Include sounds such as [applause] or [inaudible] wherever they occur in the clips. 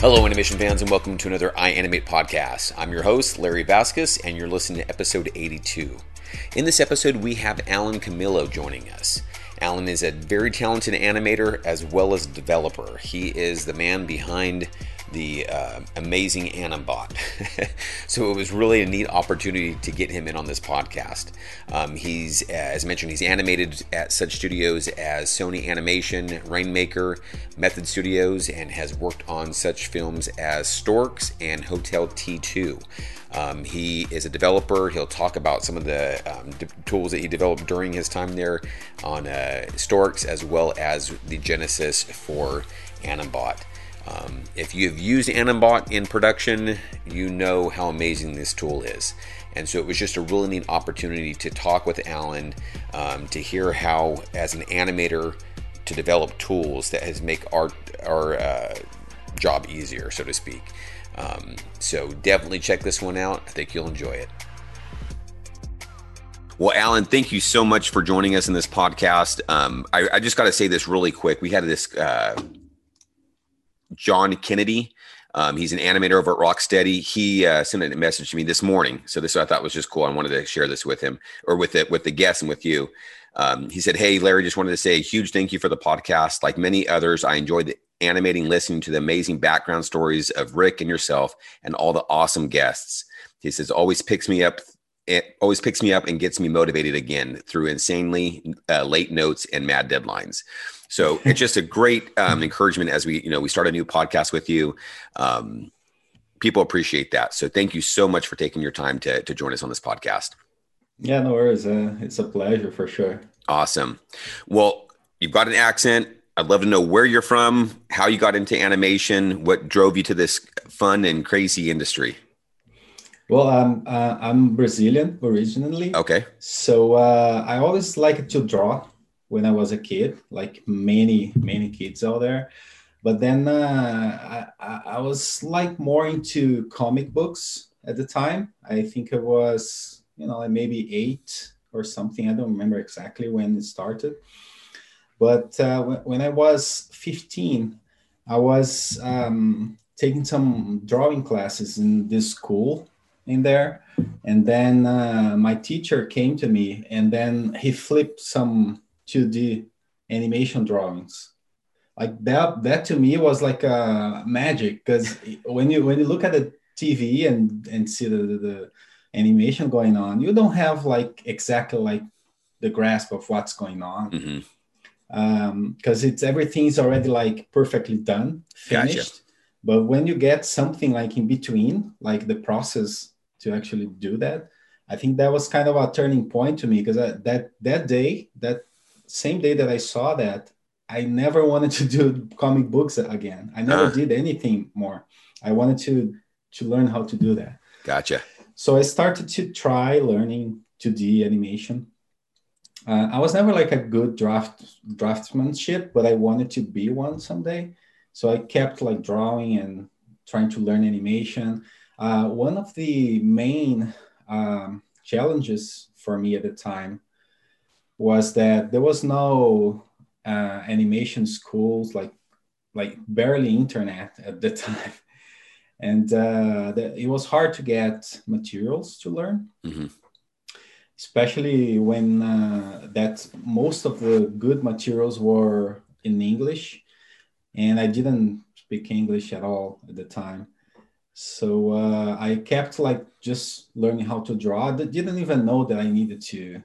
Hello, animation fans, and welcome to another iAnimate podcast. I'm your host, Larry Vasquez, and you're listening to episode 82. In this episode, we have Alan Camilo joining us. Alan is a very talented animator as well as developer. He is the man behind the uh, amazing Animbot. [laughs] so it was really a neat opportunity to get him in on this podcast. Um, he's, as mentioned, he's animated at such studios as Sony Animation, Rainmaker, Method Studios, and has worked on such films as Storks and Hotel T2. Um, he is a developer. He'll talk about some of the um, d- tools that he developed during his time there on uh, Storks, as well as the genesis for Animbot. Um, if you've used Animbot in production, you know how amazing this tool is. And so it was just a really neat opportunity to talk with Alan um, to hear how, as an animator, to develop tools that has make our our uh, job easier, so to speak. Um, so definitely check this one out. I think you'll enjoy it. Well, Alan, thank you so much for joining us in this podcast. Um, I, I, just got to say this really quick. We had this uh, John Kennedy. Um, he's an animator over at Rocksteady. He uh, sent a message to me this morning, so this I thought was just cool. I wanted to share this with him or with it with the guests and with you. Um, he said, "Hey, Larry, just wanted to say a huge thank you for the podcast. Like many others, I enjoyed the animating, listening to the amazing background stories of Rick and yourself, and all the awesome guests." He says, "Always picks me up it always picks me up and gets me motivated again through insanely uh, late notes and mad deadlines. So [laughs] it's just a great um, encouragement as we, you know, we start a new podcast with you. Um, people appreciate that. So thank you so much for taking your time to, to join us on this podcast. Yeah, no worries. Uh, it's a pleasure for sure. Awesome. Well, you've got an accent. I'd love to know where you're from, how you got into animation, what drove you to this fun and crazy industry. Well, um, uh, I'm Brazilian originally. Okay. So uh, I always liked to draw when I was a kid, like many many kids out there. But then uh, I, I was like more into comic books at the time. I think it was you know like maybe eight or something. I don't remember exactly when it started. But uh, when I was 15, I was um, taking some drawing classes in this school in there. And then uh, my teacher came to me and then he flipped some 2d animation drawings. Like that that to me was like a uh, magic because when you when you look at the tv and and see the, the, the animation going on you don't have like exactly like the grasp of what's going on because um, it's everything's already like perfectly done finished gotcha. but when you get something like in between like the process to actually do that. I think that was kind of a turning point to me because that that day, that same day that I saw that, I never wanted to do comic books again. I never uh. did anything more. I wanted to to learn how to do that. Gotcha. So I started to try learning 2D animation. Uh, I was never like a good draft draftsmanship, but I wanted to be one someday. So I kept like drawing and trying to learn animation. Uh, one of the main um, challenges for me at the time was that there was no uh, animation schools, like like barely internet at the [laughs] time, and uh, the, it was hard to get materials to learn. Mm-hmm. Especially when uh, that most of the good materials were in English, and I didn't speak English at all at the time so uh, I kept like just learning how to draw. I didn't even know that I needed to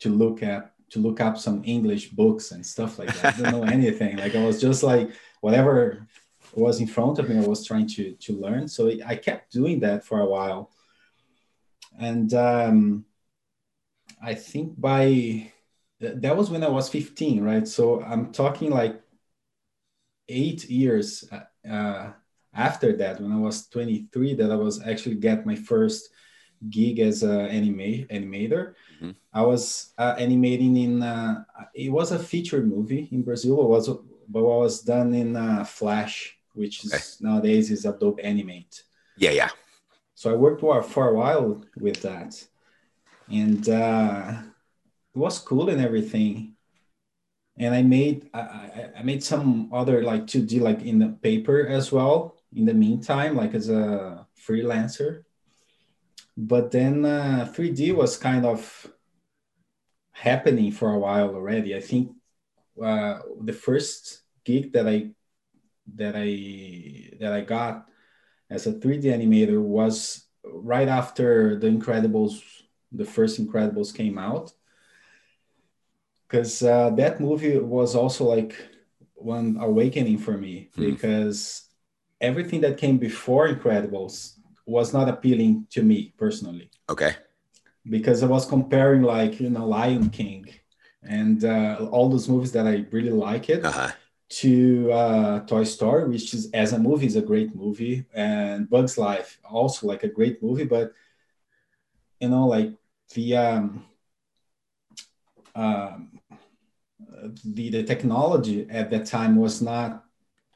to look at to look up some English books and stuff like that. I didn't know [laughs] anything. Like I was just like whatever was in front of me, I was trying to to learn. So I kept doing that for a while, and um, I think by that was when I was 15, right? So I'm talking like eight years. Uh, after that, when I was 23, that I was actually get my first gig as an anime animator. Mm-hmm. I was uh, animating in uh, it was a feature movie in Brazil. It was but it was done in uh, Flash, which okay. is nowadays is Adobe Animate. Yeah, yeah. So I worked for a while with that, and uh, it was cool and everything. And I made I, I made some other like 2D like in the paper as well in the meantime, like as a freelancer. But then uh, 3D was kind of happening for a while already. I think uh, the first gig that I that I that I got as a 3D animator was right after the Incredibles, the first Incredibles came out, because uh, that movie was also like one awakening for me mm. because everything that came before Incredibles was not appealing to me personally. Okay. Because I was comparing like you know Lion King and uh, all those movies that I really like it. Uh-huh to uh, Toy Story, which is as a movie is a great movie, and Bugs Life also like a great movie, but you know, like the um, um, the the technology at that time was not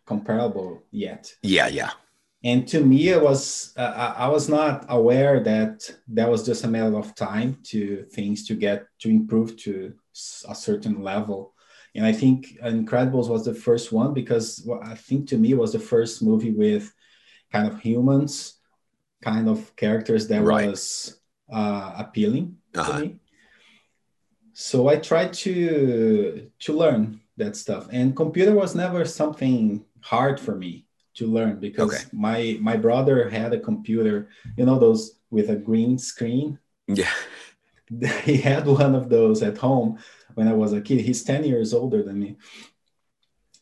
comparable yet. Yeah, yeah. And to me, it was uh, I was not aware that that was just a matter of time to things to get to improve to a certain level and I think Incredibles was the first one because I think to me was the first movie with kind of humans, kind of characters that right. was uh, appealing uh-huh. to me. So I tried to to learn that stuff, and computer was never something hard for me to learn because okay. my my brother had a computer, you know, those with a green screen. Yeah, [laughs] he had one of those at home when I was a kid. He's 10 years older than me.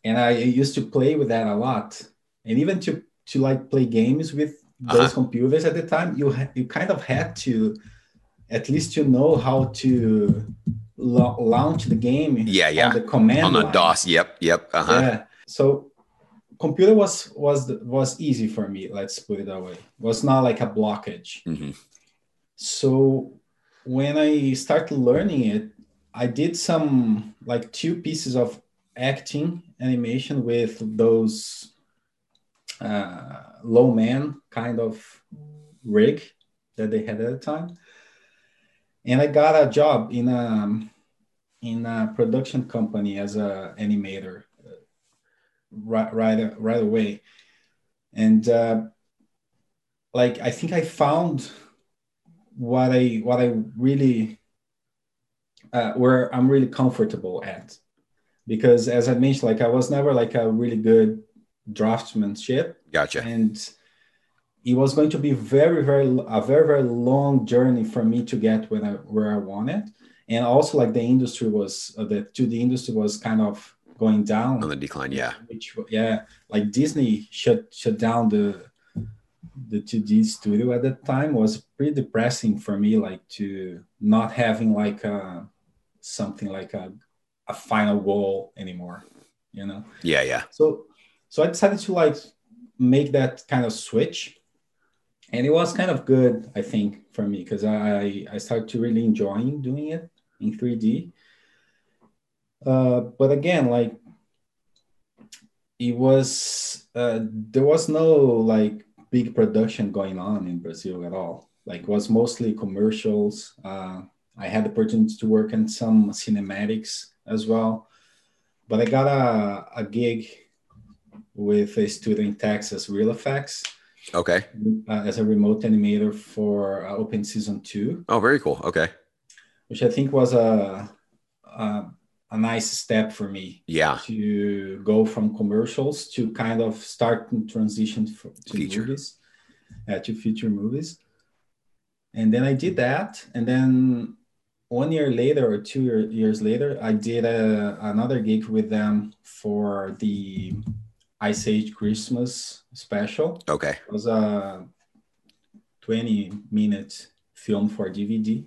And I used to play with that a lot. And even to, to like play games with those uh-huh. computers at the time, you, ha- you kind of had to at least you know how to lo- launch the game. Yeah, yeah. On the command on the line. DOS. Yep, yep. Uh-huh. Yeah. So computer was was was easy for me. Let's put it that way. It was not like a blockage. Mm-hmm. So when I started learning it, I did some like two pieces of acting animation with those uh, low man kind of rig that they had at the time, and I got a job in a in a production company as a animator uh, right right right away, and uh, like I think I found what I what I really uh, where I'm really comfortable at. Because as I mentioned, like I was never like a really good draftsmanship. Gotcha. And it was going to be very, very a very, very long journey for me to get when I where I wanted. And also like the industry was uh, the 2D industry was kind of going down on the decline. Yeah. Which yeah, like Disney shut shut down the the 2D studio at that time was pretty depressing for me, like to not having like a something like a, a final goal anymore you know yeah yeah so so i decided to like make that kind of switch. And it was kind of good i think for me because i i started to really enjoying doing it in 3d uh, but again like it was uh, there was no like big production going on in brazil at all. Like it was mostly commercials. Uh, I had the opportunity to work in some cinematics as well. But I got a, a gig with a student in Texas, Reel FX. Okay. Uh, as a remote animator for uh, Open Season 2. Oh, very cool. Okay. Which I think was a, a, a nice step for me. Yeah. To go from commercials to kind of start and transition for, to feature. movies, uh, to feature movies. And then I did that. And then one year later or two year, years later, I did a, another gig with them for the Ice Age Christmas special. Okay. It was a 20 minute film for DVD.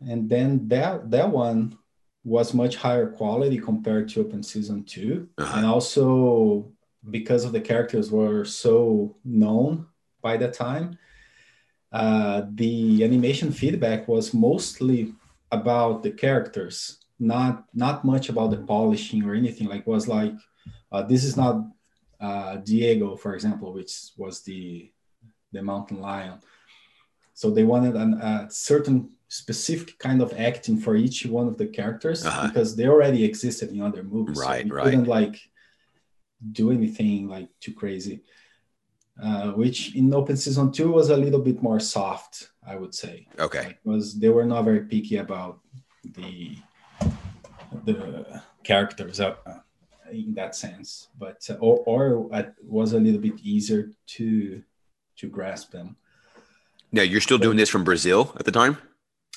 And then that that one was much higher quality compared to Open Season 2. Uh-huh. And also because of the characters were so known by the time, uh, the animation feedback was mostly about the characters, not not much about the polishing or anything. Like was like uh, this is not uh, Diego, for example, which was the the mountain lion. So they wanted an, a certain specific kind of acting for each one of the characters uh-huh. because they already existed in other movies. Right, so right. Couldn't like do anything like too crazy. Uh, which in Open Season Two was a little bit more soft, I would say. Okay. Was they were not very picky about the the characters uh, in that sense, but uh, or or it was a little bit easier to to grasp them. Now you're still doing this from Brazil at the time.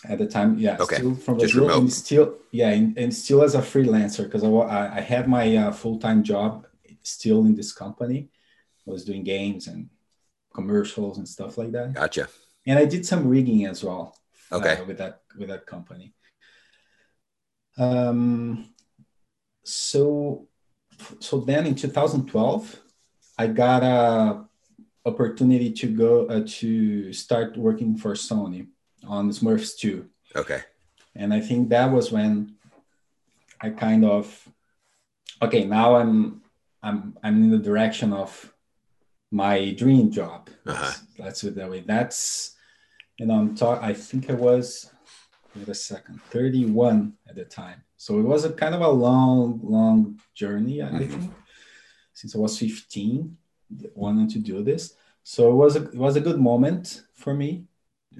At the time, yeah, Okay. still from Just Brazil remote. and still, yeah, and, and still as a freelancer because I, I had my uh, full time job still in this company. I was doing games and commercials and stuff like that, Gotcha. and I did some rigging as well. uh, Okay. with that with that company. Um, so so then in 2012, I got a opportunity to go uh, to start working for Sony on Smurfs 2 Okay. and i think that was when i kind of okay now i'm i'm i'm in the direction of my dream job Uh-huh. let's, let's do it that way that's you know i'm talk i think i was wait a second 31 at the time so it was a kind of a long long journey i Mhm. think since i was 15 wanting to do this so it was a, it was a good moment for me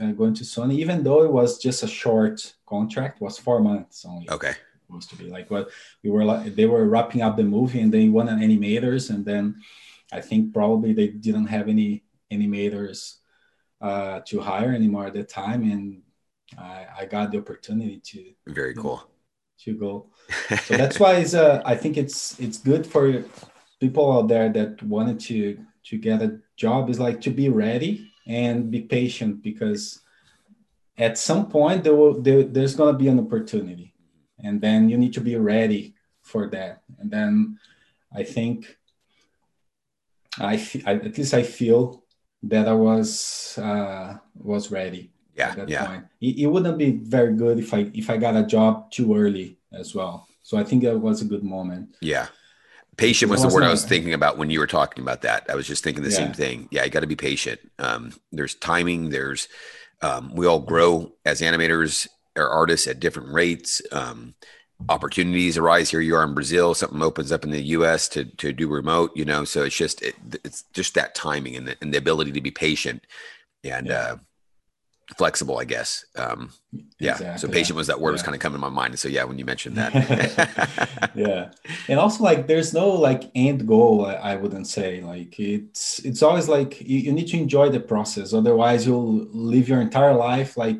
uh, going to Sony, even though it was just a short contract, was four months only. Okay. Supposed to be like what we were like. They were wrapping up the movie, and they wanted animators, and then I think probably they didn't have any animators uh, to hire anymore at the time, and I, I got the opportunity to Very cool. to go. So [laughs] that's why it's, uh, I think it's it's good for people out there that wanted to to get a job is like to be ready and be patient because at some point there will there, there's going to be an opportunity and then you need to be ready for that and then i think I at least i feel that i was uh was ready Yeah. Yeah. point. It, it wouldn't be very good if I if I got a job too early as well. So I think that was a good moment. Yeah. Patient was the word I was thinking about when you were talking about that. I was just thinking the same thing. Yeah, you got to be patient. Um, there's timing. There's um, we all grow as animators or artists at different rates. Um, opportunities arise here. You are in Brazil. Something opens up in the U.S. to to do remote. You know, so it's just it, it's just that timing and the, and the ability to be patient and Yeah. uh, flexible. I guess. Um, yeah. so patient was that word was kind of coming to my mind. And so yeah, when you mentioned that. [laughs] [laughs] yeah and also like there's no like end goal I, I wouldn't say like it's it's always like you, you need to enjoy the process otherwise you'll live your entire life like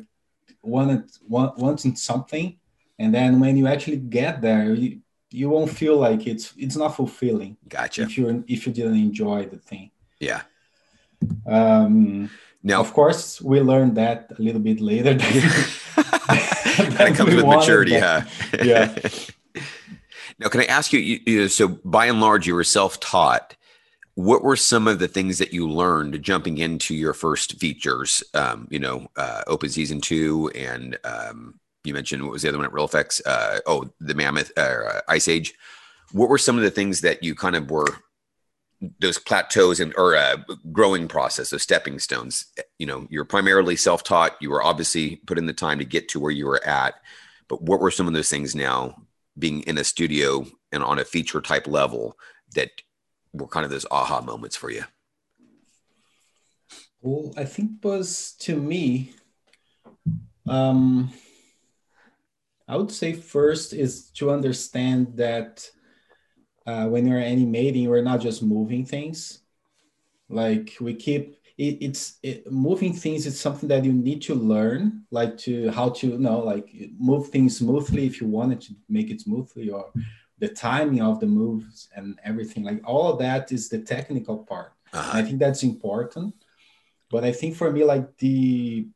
wanted want, wanting something and then when you actually get there you, you won't feel like it's it's not fulfilling gotcha. if you if you didn't enjoy the thing Yeah. um Now, of course we learned that a little bit later of [laughs] [laughs] comes with wanted, maturity, but- huh? [laughs] yeah. Now, can I ask you, you, you? So, by and large, you were self-taught. What were some of the things that you learned jumping into your first features? Um, you know, uh, Open Season Two, and um, you mentioned what was the other one at Reel FX? Uh, oh, the Mammoth uh, Ice Age. What were some of the things that you kind of were those plateaus and or uh, growing process, those stepping stones? You know, you're primarily self-taught. You were obviously put in the time to get to where you were at. But what were some of those things now being in a studio and on a feature type level that were kind of those aha moments for you? Well, I think was to me, um, I would say first is to understand that uh, when you're animating, we're not just moving things. Like we keep it, it's it, moving things is something that you need to learn, like to how to you know like move things smoothly if you wanted to make it smoothly or the timing of the moves and everything. Like all of that is the technical part. I Uh-huh. think that's important. But I think for me, like the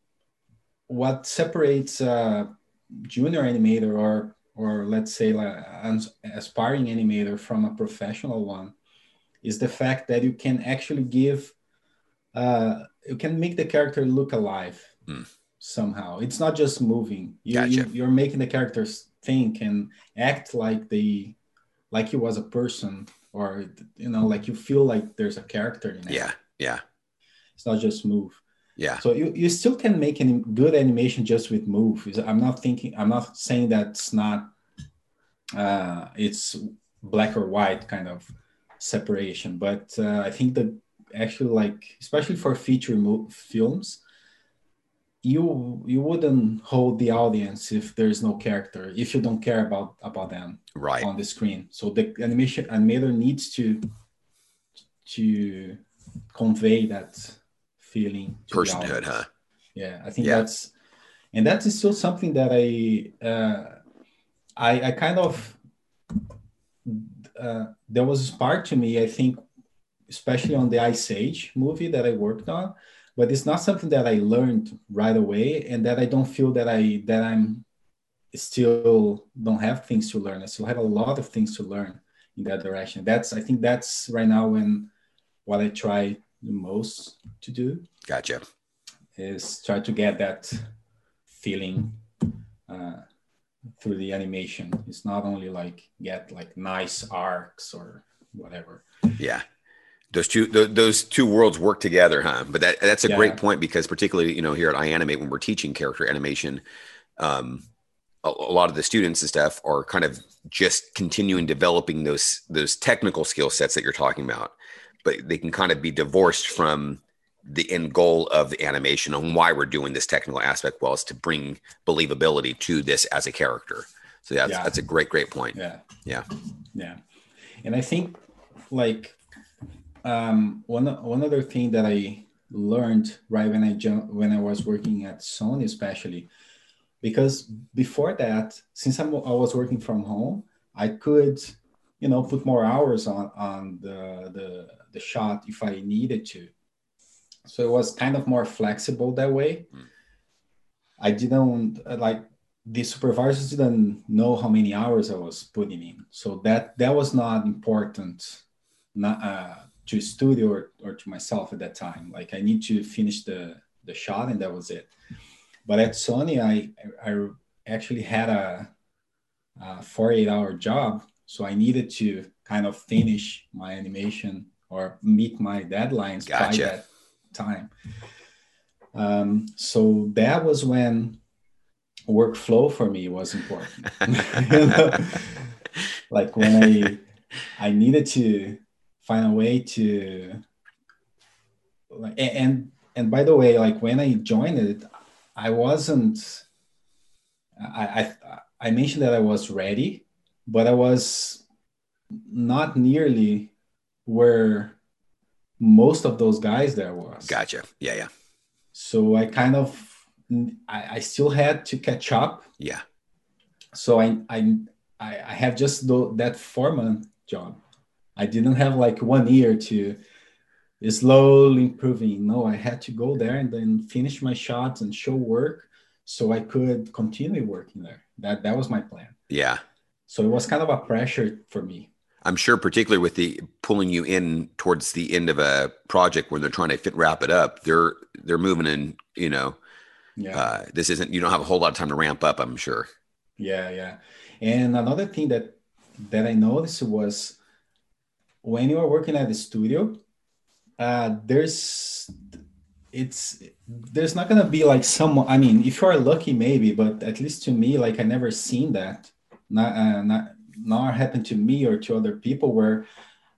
what separates a junior animator or or let's say like an aspiring animator from a professional one is the fact that you can actually give uh, you can make the character look alive Hmm. somehow. It's not just moving. You, Gotcha. you you're making the characters think and act like they like he was a person or you know like you feel like there's a character in it. Yeah. Yeah. It's not just move. Yeah. So you, you still can make any good animation just with move. I'm not thinking. I'm not saying that's not. Uh, it's black or white kind of separation. But uh, I think that actually, like especially for feature mo- films, you you wouldn't hold the audience if there's no character if you don't care about about them right on the screen. So the animation animator needs to to convey that feeling personhood, huh? Yeah, I think yeah. that's and that is still something that I uh, I, I kind of uh, there was a spark to me. I think, especially on the Ice Age movie that I worked on, but it's not something that I learned right away, and that I don't feel that I that I'm still don't have things to learn. I still have a lot of things to learn in that direction. That's I think that's right now when what I try the most to do. Gotcha. Is try to get that feeling uh, through the animation. It's not only like get like nice arcs or whatever. Yeah those two those two worlds work together, huh? But that that's a yeah. great point because particularly you know here at iAnimate when we're teaching character animation, um, a, a, lot of the students and stuff are kind of just continuing developing those those technical skill sets that you're talking about, but they can kind of be divorced from the end goal of the animation and why we're doing this technical aspect well is to bring believability to this as a character. So that's yeah. that's a great great point. Yeah. Yeah. Yeah. And I think like um, one one other thing that I learned right when I jumped when I was working at Sony, especially because before that, since I'm, I was working from home, I could, you know, put more hours on on the the the shot if I needed to. So it was kind of more flexible that way. Mm. I didn't like the supervisors didn't know how many hours I was putting in, so that that was not important. Not, uh, to studio or, or to myself at that time. Like I need to finish the the shot and that was it. But at Sony, I I actually had a, a 48 hour job, so I needed to kind of finish my animation or meet my deadlines gotcha. by that time. Um, so that was when workflow for me was important. [laughs] you know? Like when I I needed to find a way to like and and by the way like when i joined it i wasn't i i, I mentioned that i was ready but i was not nearly where most of those guys there was gotcha yeah yeah so i kind of i, I still had to catch up yeah so i i i have just the, that foreman job I didn't have like one year to slowly improving. No, I had to go there and then finish my shots and show work so I could continue working there. That that was my plan. Yeah. So it was kind of a pressure for me. I'm sure, particularly with the pulling you in towards the end of a project when they're trying to fit wrap it up, they're they're moving in. You know, yeah. Uh, this isn't. You don't have a whole lot of time to ramp up. I'm sure. Yeah, yeah. And another thing that that I noticed was when you are working at the studio, uh, there's it's there's not gonna be like someone. I mean, if you are lucky, maybe, but at least to me, like I never seen that. Not uh, not not happened to me or to other people where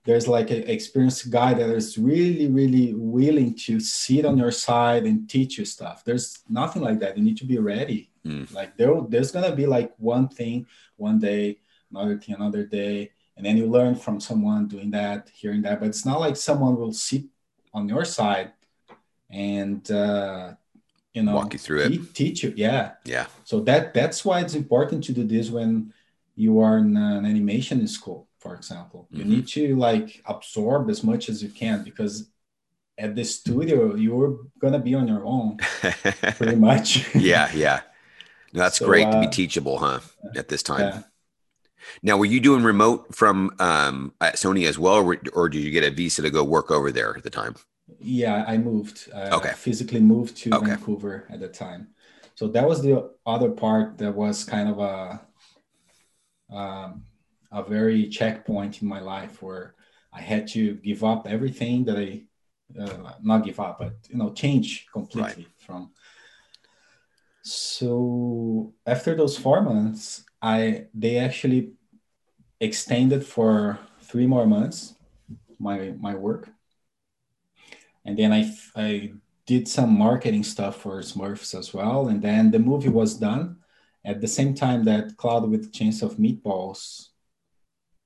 there's like an experienced guy that is really really willing to sit on your side and teach you stuff. There's nothing like that. You need to be ready. Mm. like there, there's gonna be like one thing one day another thing another day and then you learn from someone doing that hearing that but it's not like someone will sit on your side and uh, you know walk you through it. teach you. Yeah. Yeah. So that that's why it's important to do this when you are in an animation school for example mm-hmm. you need to like absorb as much as you can because at the studio you're gonna be on your own [laughs] pretty much yeah yeah that's so, great uh, to be uh, teachable huh at this time yeah. Now, were you doing remote from um, Sony as well, or, or, did you get a visa to go work over there at the time? Yeah, I moved. Uh, okay. Physically moved to okay. Vancouver at the time. So that was the other part that was kind of a um, a very checkpoint in my life where I had to give up everything that I uh, not give up, but you know, change completely right. from. So after those four months, I they actually extended for three more months my my work. And then I I did some marketing stuff for Smurfs as well. And then the movie was done at the same time that Cloud with Chance of Meatballs.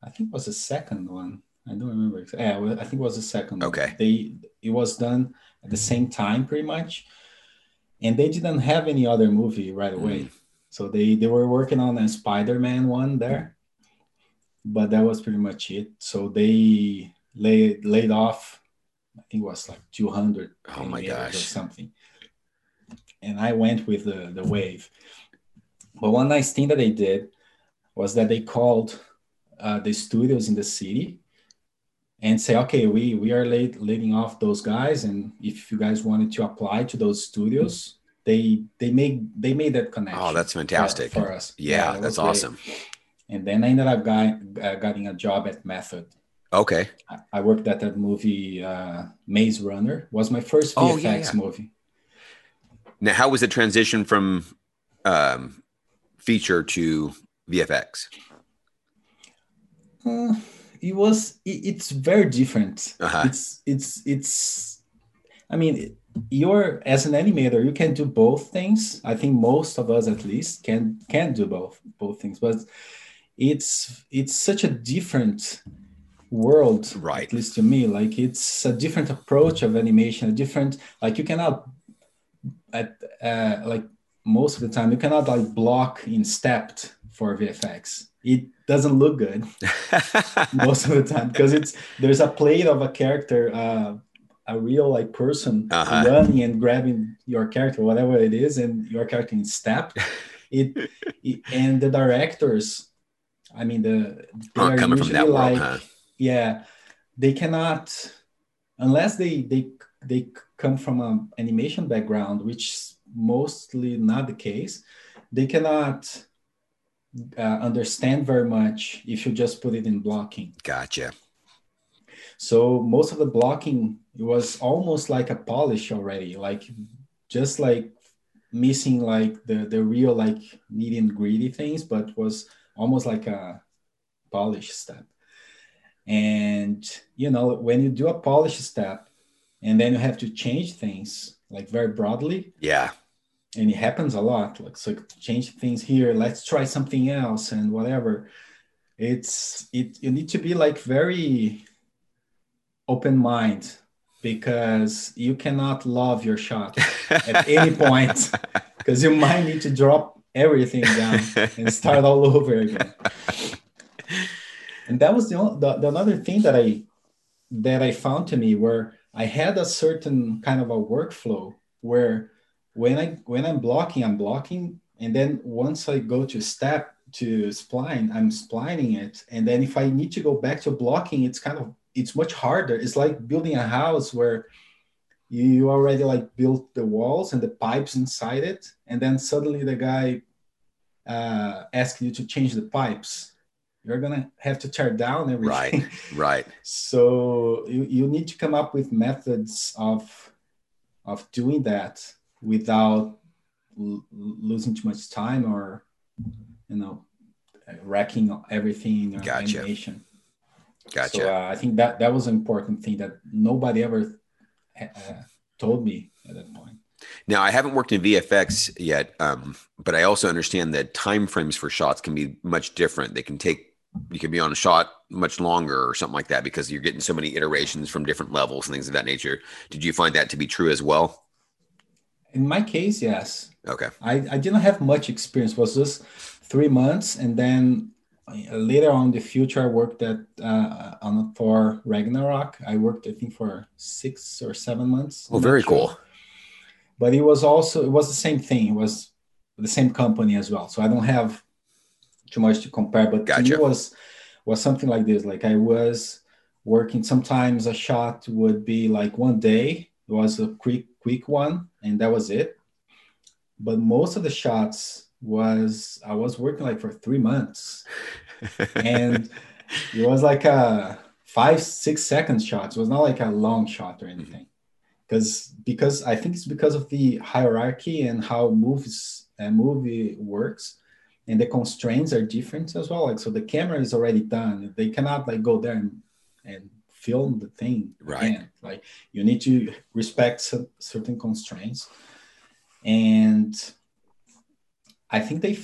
I think was the second one. I don't remember. Yeah, I think it was the second. Okay. One. They it was done at the same time, pretty much, and they didn't have any other movie right away. Mm. So they they were working on a Spider-Man one there, but that was pretty much it. So they laid laid off. I think it was like 200. Oh my gosh. Or something. And I went with the the wave. But one nice thing that they did was that they called uh, the studios in the city and say, okay, we we are late, letting off those guys, and if you guys wanted to apply to those studios, they they made they made that connection. Oh, that's fantastic for, for us. Yeah, yeah that's awesome. And then I ended up got, uh, getting a job at Method. Okay. I, I worked at that movie uh, Maze Runner. Was my first VFX oh, yeah, yeah. movie. Now, how was the transition from um, feature to VFX? Uh, it was. It, it's very different. Uh-huh. It's it's it's. I mean, you're as an animator, you can do both things. I think most of us, at least, can can do both both things. But it's it's such a different world, right? At least to me, like it's a different approach of animation. A different like you cannot at uh, like most of the time you cannot like block in stepped for VFX. It doesn't look good [laughs] most of the time because it's there's a plate of a character, uh, a real like person uh-huh. running and grabbing your character, whatever it is, and your character in stepped. It, it and the directors, I mean the they are coming from that world, like, huh? yeah, they cannot unless they they they come from an animation background, which mostly not the case. They cannot uh, understand very much if you just put it in blocking. Gotcha. So most of the blocking it was almost like a polish already, like just like missing like the the real like needy and greedy things, but was almost like a polish step. And you know when you do a polish step, and then you have to change things like very broadly. Yeah. And it happens a lot. Like so change things here. Let's try something else and whatever. It's it you need to be like very open mind because you cannot love your shot at [laughs] any point because you might need to drop everything down and start all over again. And that was the, the, the another thing that i that i found to me where i had a certain kind of a workflow where when I when I'm blocking, I'm blocking, and then once I go to step to spline, I'm splining it, and then if I need to go back to blocking, it's kind of it's much harder. It's like building a house where you already like built the walls and the pipes inside it, and then suddenly the guy uh, asks you to change the pipes. You're gonna have to tear down everything. Right, right. [laughs] so you, you need to come up with methods of of doing that without l- losing too much time or you know wrecking everything in gotcha. animation. Gotcha. So uh, I think that that was an important thing that nobody ever uh, told me at that point. Now I haven't worked in VFX yet, um, but I also understand that time frames for shots can be much different. They can take you can be on a shot much longer or something like that because you're getting so many iterations from different levels and things of that nature. Did you find that to be true as well? In my case, yes. Okay. I, I didn't have much experience. It was just three months, and then uh, later on in the future, I worked at uh, on Thor Ragnarok. I worked, I think, for six or seven months. Oh, very cool. But it was also it was the same thing. It was the same company as well. So I don't have too much to compare. But gotcha. to me was was something like this. Like I was working. Sometimes a shot would be like one day. It was a quick quick one, and that was it. But most of the shots was I was working like for three months, [laughs] and it was like a five six second shots. It was not like a long shot or anything, mm-hmm. because because I think it's because of the hierarchy and how movies a uh, movie works and the constraints are different as well like so the camera is already done they cannot like go there and, and film the thing Right. again. Like you need to respect cer- certain constraints, and I think they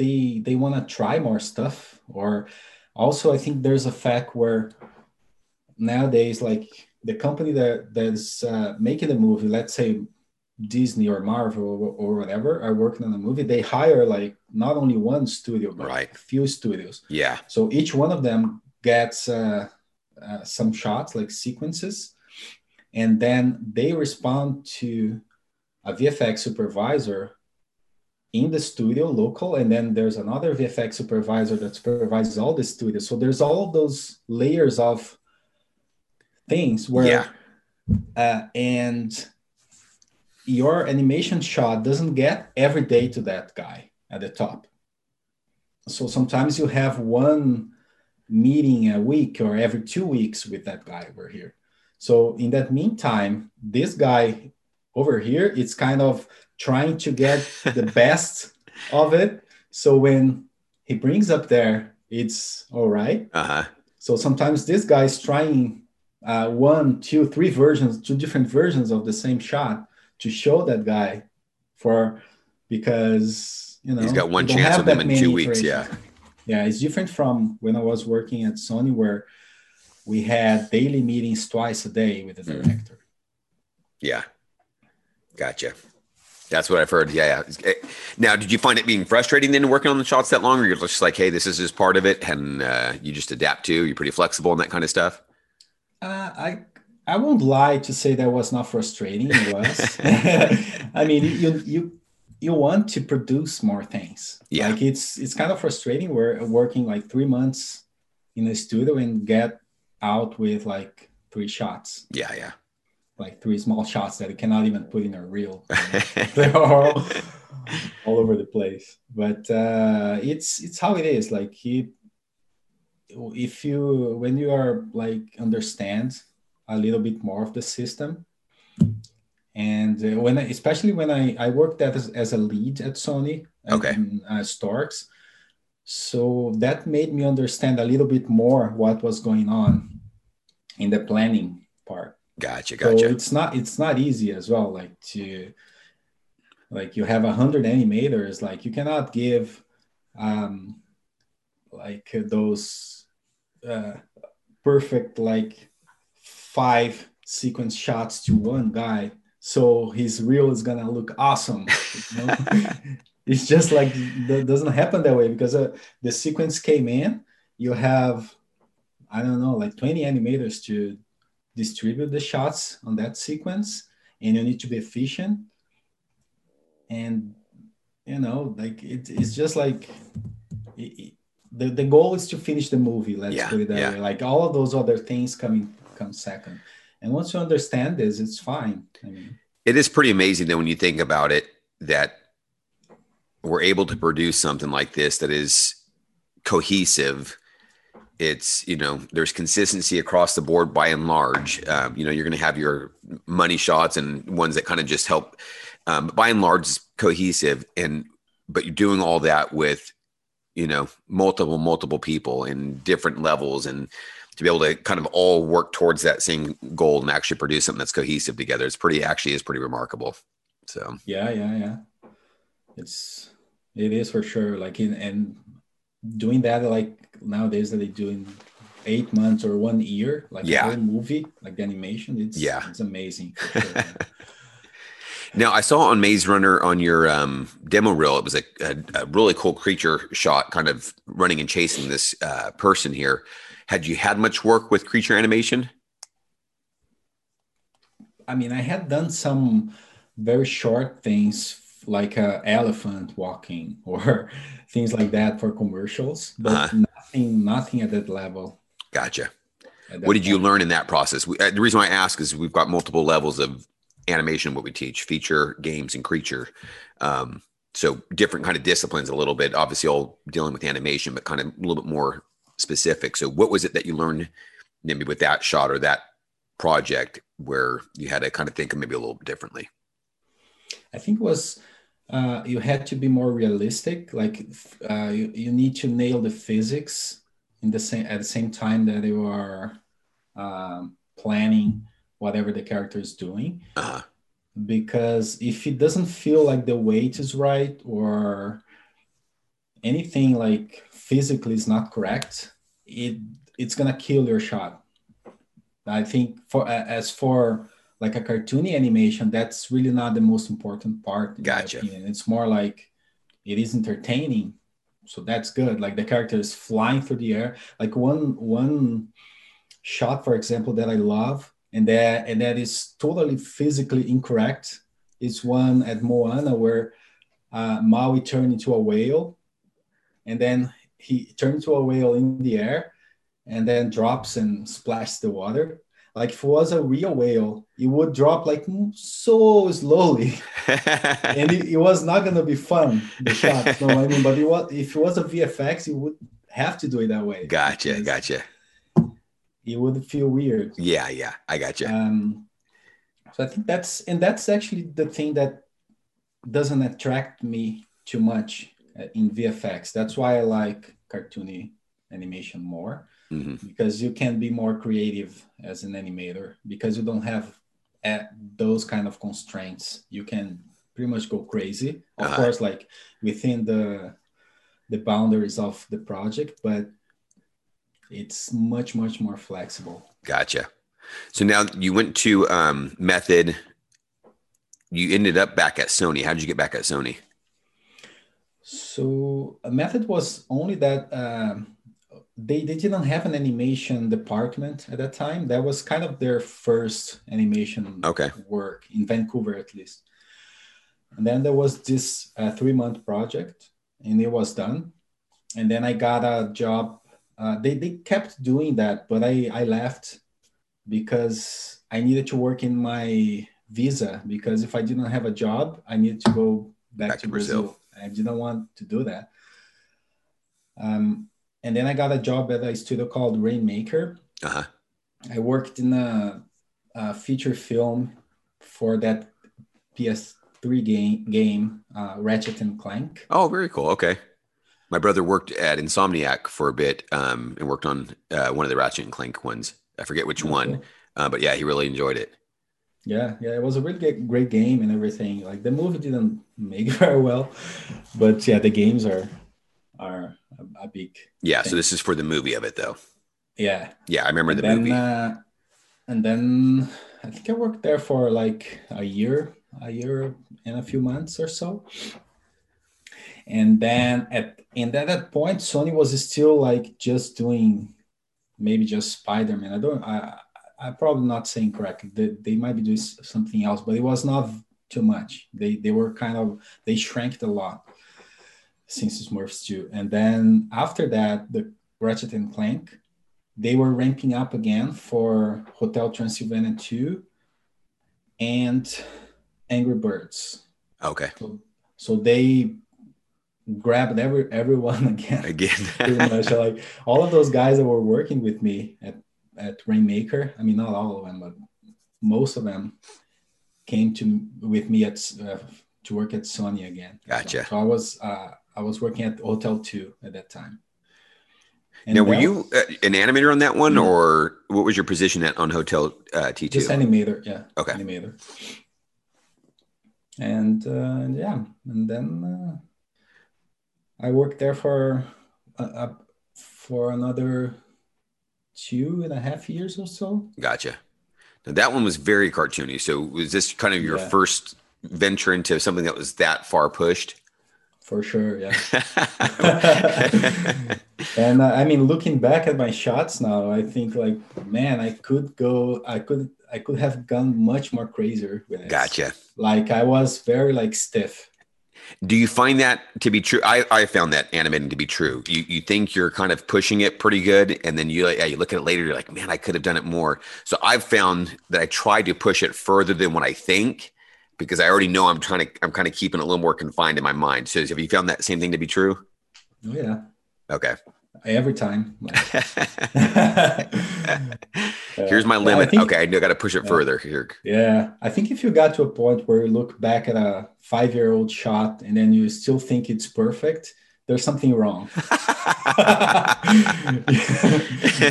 they they want to try more stuff. Or also, I think there's a fact where nowadays, like the company that that's uh, making the movie, let's say Disney or Marvel or, or whatever, are working on a movie. They hire like not only one studio, but Right. a few studios. Yeah. So each one of them gets uh, uh, some shots, like sequences, and then they respond to a VFX supervisor in the studio local, and then there's another VFX supervisor that supervises all the studios. So there's all those layers of things where, Yeah. uh, and your animation shot doesn't get every day to that guy at the top. So sometimes you have one meeting a week or every two weeks with that guy over here. So in that meantime, this guy over here, it's kind of trying to get the [laughs] best of it. So when he brings up there, it's all right. Uh huh. So sometimes this guy is trying uh, one, two, three versions, two different versions of the same shot to show that guy for because you know He's got one chance with him in two weeks. iterations. Yeah. Yeah, it's different from when I was working at Sony where we had daily meetings twice a day with the Mhm. director. Yeah. Gotcha. That's what I've heard. Yeah, yeah. Now, did you find it being frustrating then working on the shots that long, or you're just like, hey, this is just part of it, and uh, you just adapt to? You're pretty flexible and that kind of stuff. Uh, I I won't lie to say that was not frustrating. It was. [laughs] I mean, you you you want to produce more things. Yeah. Like it's it's kind of frustrating. We're working like three months in a studio and get out with like three shots, Yeah, yeah. like three small shots that you cannot even put in a reel. [laughs] [laughs] They're all, all over the place. But uh, it's it's how it is. Like if you when you are like understand a little bit more of the system, and uh, when I, especially when I I worked as as a lead at Sony, Okay. in uh, Storks, so that made me understand a little bit more what was going on in the planning part gotcha, gotcha. so it's not it's not easy as well like to like you have a hundred animators like you cannot give um like those uh perfect like five sequence shots to one guy so his reel is gonna look awesome you know? [laughs] it's just like that doesn't happen that way because uh, the sequence came in you have i don't know like 20 animators to distribute the shots on that sequence and you need to be efficient and you know like it, it's just like it, it- the, the goal is to finish the movie let's Yeah, put it that yeah. way like all of those other things coming second and once you understand this it's fine i mean It is pretty amazing that when you think about it that we're able to produce something like this that is cohesive. It's you know there's consistency across the board by and large. Um, you know you're going to have your money shots and ones that kind of just help. Um, but by and large, it's cohesive, and but you're doing all that with you know multiple multiple people in different levels and to be able to kind of all work towards that same goal and actually produce something that's cohesive together it's pretty actually is pretty remarkable so yeah yeah yeah it's it is for sure like in and doing that like nowadays that they do in eight months or one year like Yeah. a whole movie like the animation it's Yeah. it's amazing sure. [laughs] [laughs] now i saw on maze runner on your um, demo reel it was a, a, a really cool creature shot kind of running and chasing this uh, person here had you had much work with creature animation? I mean, I had done some very short things like a elephant walking [laughs] or things like that for commercials, but Uh-huh. nothing, nothing at that level. gotcha. That what did you learn in that process? We, uh, the reason why i ask is we've got multiple levels of animation what we teach feature games and creature. Um, so different kind of disciplines a little bit obviously all dealing with animation but kind of a little bit more specific so what was it that you learned maybe with that shot or that project where you had to kind of think of maybe a little bit differently I think it was uh, you had to be more realistic. Like uh, you, you need to nail the physics in the same at the same time that you are um, planning whatever the character is doing. Uh-huh. Because if it doesn't feel like the weight is right or anything like physically is not correct, it it's gonna kill your shot. I think for as for like a cartoony animation, that's really not the most important part. Gotcha. It's more like it is entertaining, so that's good. Like the character is flying through the air. Like one one shot, for example, that I love and that and that is totally physically incorrect. It's one at Moana where uh, Maui turned into a whale, and then he turned to a whale in the air, and then drops and splashes the water. Like if it was a real whale, it would drop like so slowly, [laughs] and it, it, was not gonna be fun. The shot, no, I mean, but it was if it was a VFX, it would have to do it that way. Gotcha, gotcha it would feel weird. Yeah, yeah, I gotcha. Um, so I think that's and that's actually the thing that doesn't attract me too much in VFX. That's why I like cartoony animation more mm-hmm. because you can be more creative as an animator because you don't have uh, those kind of constraints. You can pretty much go crazy, of uh-huh. course, like within the the boundaries of the project, but it's much much more flexible gotcha so now you went to um, method you ended up back at sony how did you get back at sony so a method was only that um, they, they didn't have an animation department at that time that was kind of their first animation okay. work in vancouver at least and then there was this uh, three month project and it was done and then i got a job uh, they, they kept doing that, but I, I left because I needed to work in my visa because if I didn't have a job, I needed to go back, back to, Brazil. Brazil. I didn't want to do that. Um, and then I got a job at a studio called Rainmaker. Uh-huh. I worked in a, a, feature film for that PS3 game, game uh, Ratchet and Clank. Oh, very cool. Okay my brother worked at Insomniac for a bit um, and worked on uh, one of the Ratchet and Clank ones. I forget which okay. one, uh, but yeah, he really enjoyed it. Yeah, yeah, it was a really great game and everything. Like the movie didn't make [laughs] very well, but yeah, the games are are a, a big. Yeah, thing. so this is for the movie of it though. Yeah. Yeah, I remember and the then, movie. Uh, and then I think I worked there for like a year, a year and a few months or so and then at and at that point sony was still like just doing maybe just spider-man i don't i i'm probably not saying correctly they, they might be doing something else but it was not too much. They they were kind of they shrank a lot since smurfs 2 and then after that the ratchet and clank they were ramping up again for hotel transylvania 2 and angry birds. Okay. So, so they grabbed every everyone [laughs] again. Again, pretty much. Like all of those guys that were working with me at at Rainmaker. I mean, not all of them, but most of them came to with me at uh, to work at Sony again. Gotcha. So, so I was uh, I was working at Hotel Two at that time. And now, were you uh, an animator on that one, mm-hmm. or what was your position at on Hotel uh, T2? Just animator, yeah. Okay. Animator. And uh, yeah, and then uh, I worked there for uh, for another two and a half years or so. Gotcha. Now that one was very cartoony. So was this kind of your yeah. first venture into something that was that far pushed? For sure, yeah. [laughs] [laughs] and uh, I mean, looking back at my shots now, I think like, man, I could go, I could, I could have gone much more crazier with it. Gotcha. Like I was very like stiff. Do you find that to be true? I, I found that animating to be true. You you think you're kind of pushing it pretty good, and then you yeah, you look at it later, you're like, man, I could have done it more. So I've found that I try to push it further than what I think because I already know I'm trying to I'm kind of keeping it a little more confined in my mind. So have you found that same thing to be true? Oh yeah. Okay. Every time. [laughs] Here's my limit. I think, okay, I got to push it further here. Yeah, I think if you got to a point where you look back at a five-year-old shot and then you still think it's perfect, there's something wrong. [laughs] [laughs]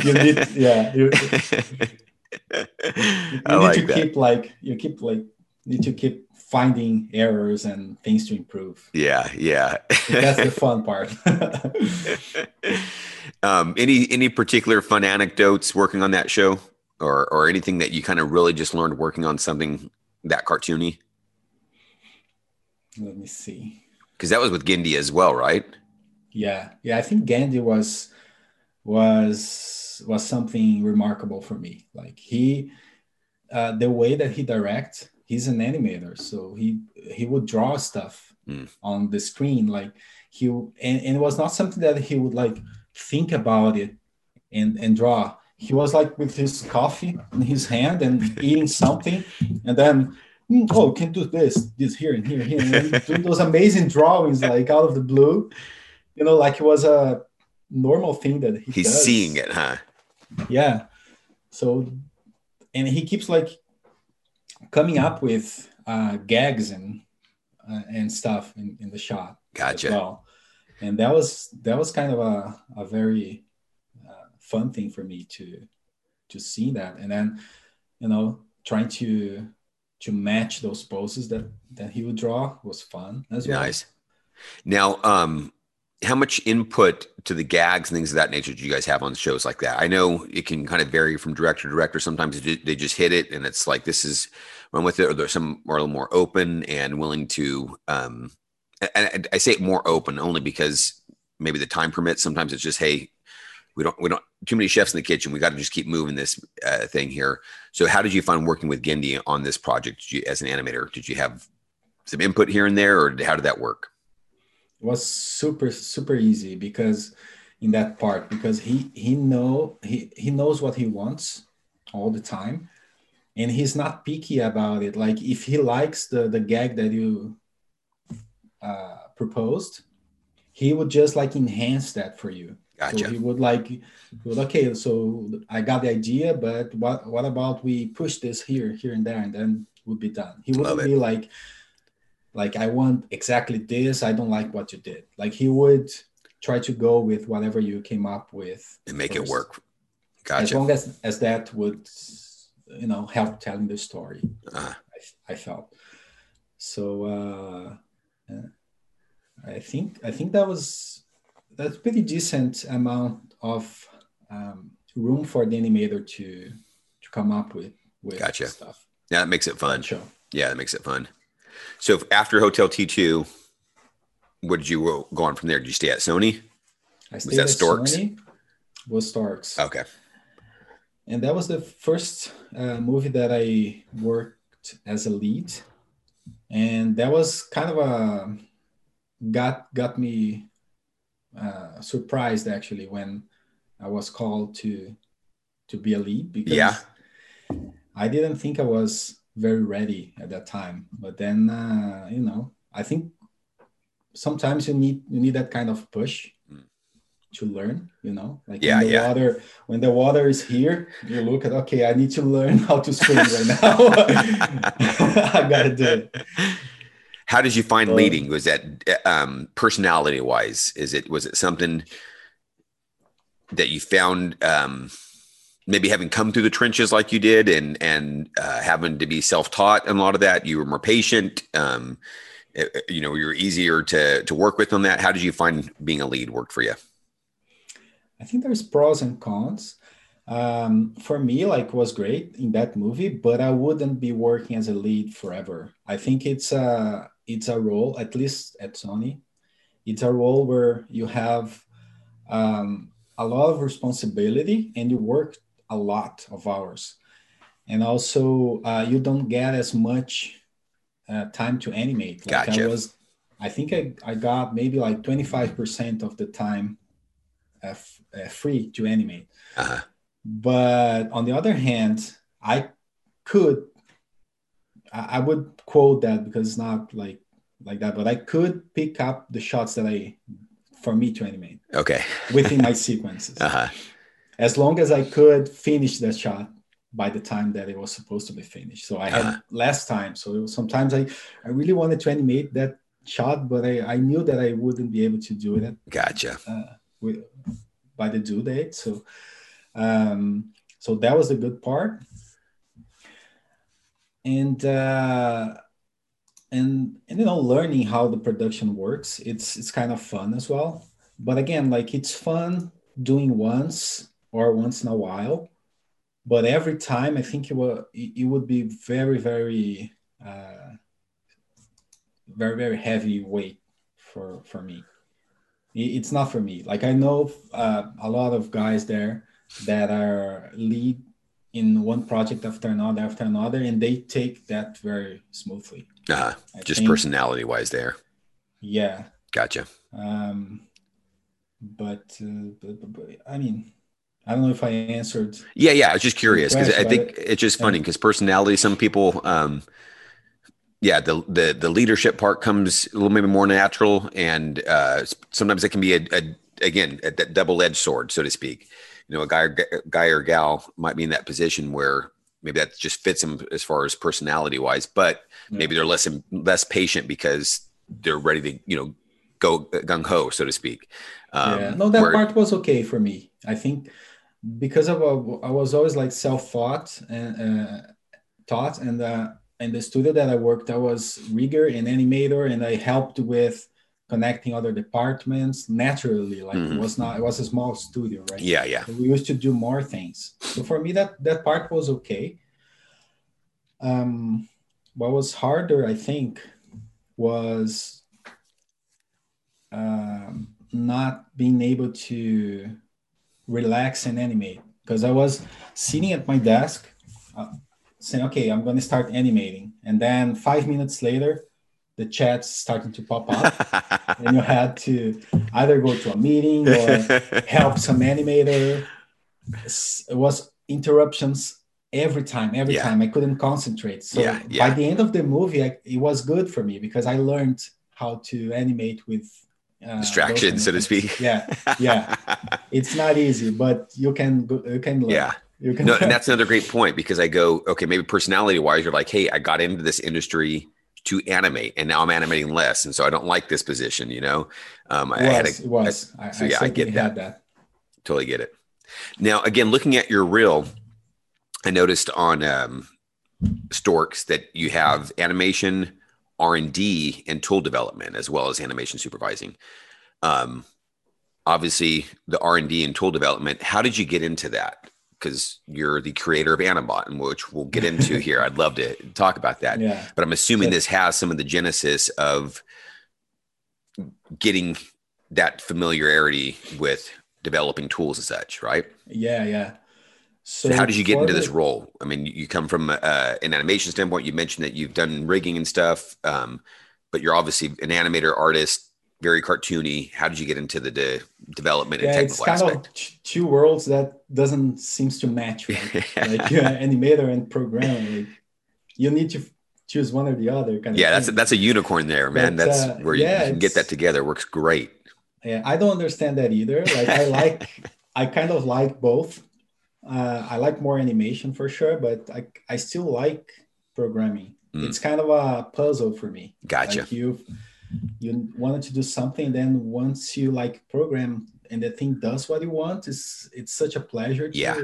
you need, yeah. You, you I need like to that. keep like you keep like need to keep finding errors and things to improve. Yeah, yeah. That's the fun part. [laughs] um, any any particular fun anecdotes working on that show, or or anything that you kind of really just learned working on something that cartoony? Let me see. Because that was with Genndy as well, right? Yeah, yeah. I think Genndy was was was something remarkable for me. Like he, uh, the way that he directs, he's an animator, so he he would draw stuff Mm. on the screen. Like he and, and it was not something that he would like think about it and and draw. He was like with his coffee in his hand and [laughs] eating something, and then "Hmm, oh, can do this, this here and here, here, and doing those amazing drawings like out of the blue. You know, like it was a normal thing that he He's does. seeing it, huh? Yeah. So, and he keeps like coming up with uh, gags and uh, and stuff in, in the shot as Gotcha. well. And that was that was kind of a, a very uh, fun thing for me to to see that, and then you know trying to to match those poses that that he would draw was fun as well. Nice. Now, um, how much input to the gags and things of that nature do you guys have on shows like that? I know it can kind of vary from director to director. Sometimes they just hit it and it's like this is run with it, or there's some are a little more open and willing to. Um, and I say more open only because maybe the time permits. Sometimes it's just hey, we don't we don't too many chefs in the kitchen. We got to just keep moving this uh, thing here. So, how did you find working with Genndy on this project you, as an animator? Did you have some input here and there, or how did that work? Was super super easy because in that part because he he know he he knows what he wants all the time and he's not picky about it. Like if he likes the the gag that you uh proposed he would just like enhance that for you. Gotcha. so he would like he would, okay so i got the idea but what what about we push this here here and there and then would be done. He wouldn't be like like i want exactly this i don't like what you did like he would try to go with whatever you came up with and make it first. work. as long as as that would you know help telling the story Uh, I, I felt so uh uh, i think i think that was that's pretty decent amount of um, room for the animator to to come up with with Gotcha. stuff yeah, that makes it fun. Show. Yeah, that makes it fun. So after Hotel T two, what did you go- on from there? Did you stay at Sony? I stayed that at Storks? Sony, was Storks. Okay. and that was the first uh, movie that I worked as a lead, and that was kind of a got got me uh, surprised actually when I was called to to be a lead because Yeah. I didn't think I was very ready at that time, but then uh, you know I think sometimes you need you need that kind of push Mm. to learn you know like Yeah, when the yeah. water when the water is here you look at okay i need to learn how to swim right now [laughs] i gotta do it [laughs] How did you find leading? Was that um, personality wise? Is it was it something that you found um, maybe having come through the trenches like you did and and uh, having to be self taught and a lot of that? You were more patient. Um, uh, you know, you were easier to to work with on that. How did you find being a lead worked for you? i think there's pros and cons um, for me like was great in that movie but i wouldn't be working as a lead forever i think it's a it's a role at least at sony it's a role where you have um, a lot of responsibility and you work a lot of hours and also uh, you don't get as much uh, time to animate like Gotcha. i was i think I, I got maybe like 25% of the time uh, f- uh, free to animate uh-huh. but on the other hand i could I, I would quote that because it's not like like that but i could pick up the shots that i for me to animate okay. within my [laughs] sequences Uh-huh. As long as i could finish that shot by the time that it was supposed to be finished so i had Uh-huh. less time so it was, sometimes i i really wanted to animate that shot, but I, I knew that I wouldn't be able to do it. Gotcha. Uh, with, by the due date, so um, so that was the good part. And uh, and and you know, learning how the production works, it's it's kind of fun as well. But again, like it's fun doing once or once in a while but every time I think it will it would be very very uh, very very heavy weight for for me. It's not for me. Like I know uh, a lot of guys there that are lead in one project after another after another, and they take that very smoothly. Uh, just personality wise, there. Yeah. Gotcha. Um, but, uh, but, but, but I mean, I don't know if I answered. Yeah, yeah. I was just curious because I think it's just funny because personality. Some people, um, yeah, the the the leadership part comes a little maybe more natural, and uh, sometimes it can be a, a again a, double edged sword, so to speak. You know, a guy or, guy or gal might be in that position where maybe that just fits them as far as personality wise, but yeah. maybe they're less less patient because they're ready to you know go gung ho, so to speak. Um, yeah, no, that where, part was okay for me. I think because of a, I was always like self-taught and uh, taught and uh, in the studio that I worked, I was rigger and animator, and I helped with connecting other departments naturally. Like mm-hmm. it was not, it was a small studio, right? Yeah, yeah. So we used to do more things. So for me, that that part was okay. Um, what was harder, I think, was um, not being able to relax and animate because I was sitting at my desk uh, saying, okay, I'm going to start animating. And then five minutes later, the chat's starting to pop up [laughs] and you had to either go to a meeting or [laughs] help some animator. It was interruptions every time, every yeah. time. I couldn't concentrate. So yeah, yeah. by the end of the movie, I, it was good for me because I learned how to animate with uh, distraction, so to speak. Yeah, yeah. [laughs] it's not easy, but you can go, you can learn. Yeah. You can no, and that's another great point because I go, okay, maybe personality wise, you're like, hey, I got into this industry to animate and now I'm animating less. And so I don't like this position, you know? Um, I had a, it was. I, so yeah, I, I get that. that. Totally get it. Now, again, looking at your reel, I noticed on um, Storks that you have animation, r&d and tool development as well as animation supervising um, obviously the r&d and tool development how did you get into that because you're the creator of animBot, which we'll get into [laughs] here. I'd love to talk about that. Yeah. But I'm assuming this has some of the genesis of getting that familiarity with developing tools and such, right? Yeah, yeah. So, so how did you get into this role? I mean, you come from uh, an animation standpoint. You mentioned that you've done rigging and stuff, um, but you're obviously an animator, artist, very cartoony. How did you get into the de- development yeah, and technical it's kind aspect? of two worlds that doesn't seems to match, right? [laughs] like animator and programmer. Like, you need to choose one or the other. Kind yeah, that's a, that's a unicorn there, man. But, that's uh, where yeah, you can get that together. Works great. Yeah, I don't understand that either. Like I like, [laughs] I kind of like both uh, I like more animation for sure, but I, I still like programming. Mm. It's kind of a puzzle for me. Gotcha. Like you you wanted to do something, then once you like program and the thing does what you want, it's it's such a pleasure to yeah.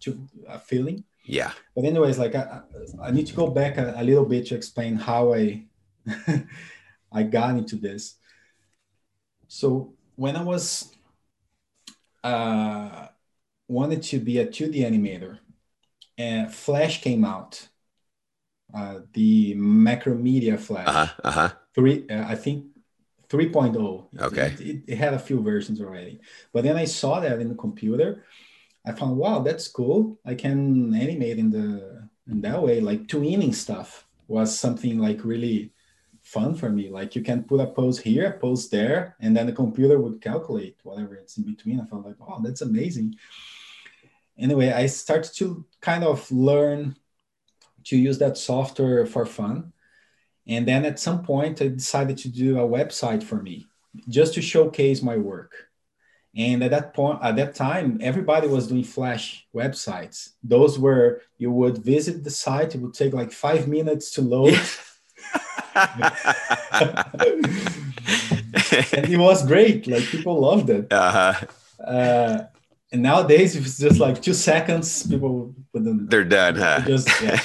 to a feeling. Yeah. But anyways, like I, I need to go back a, a little bit to explain how I [laughs] I got into this. So when I was uh wanted to be a 2D animator, and Flash came out. Uh, the Macromedia Flash. Uh-huh, uh-huh. Three, uh, I think 3.0. Okay. It, it, it, had a few versions already. But then I saw that in the computer. I found, wow, that's cool. I can animate in the in that way. Like tweening stuff was something like really fun for me. Like you can put a pose here, a pose there, and then the computer would calculate whatever it's in between. I felt like, oh, that's amazing anyway, I started to kind of learn to use that software for fun. And then at some point, I decided to do a website for me just to showcase my work. And at that point, at that time, everybody was doing Flash websites. Those were you would visit the site, it would take like five minutes to load. [laughs] and it was great. Like people loved it. Uh-huh. Uh, and nowadays, if it's just like two seconds, people wouldn't. They're done, huh? Just yeah.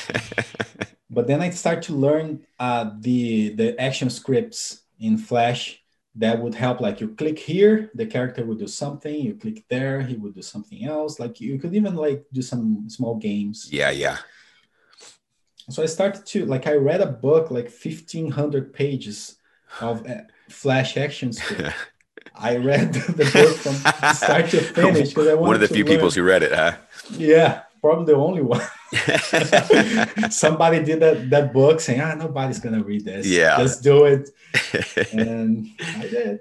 [laughs] but then I start to learn uh, the the action scripts in Flash that would help. Like you click here, the character would do something. You click there, he would do something else. Like you could even like do some small games. yeah, yeah. So I started to like I read a book like fifteen hundred pages of uh, Flash action [laughs] script. I read [laughs] the book from start to finish because [laughs] I wanted One of the few people who read it, huh? Yeah, probably the only one. [laughs] Somebody did that that book saying, "Ah, nobody's gonna read this. Yeah. let's do it." And I did.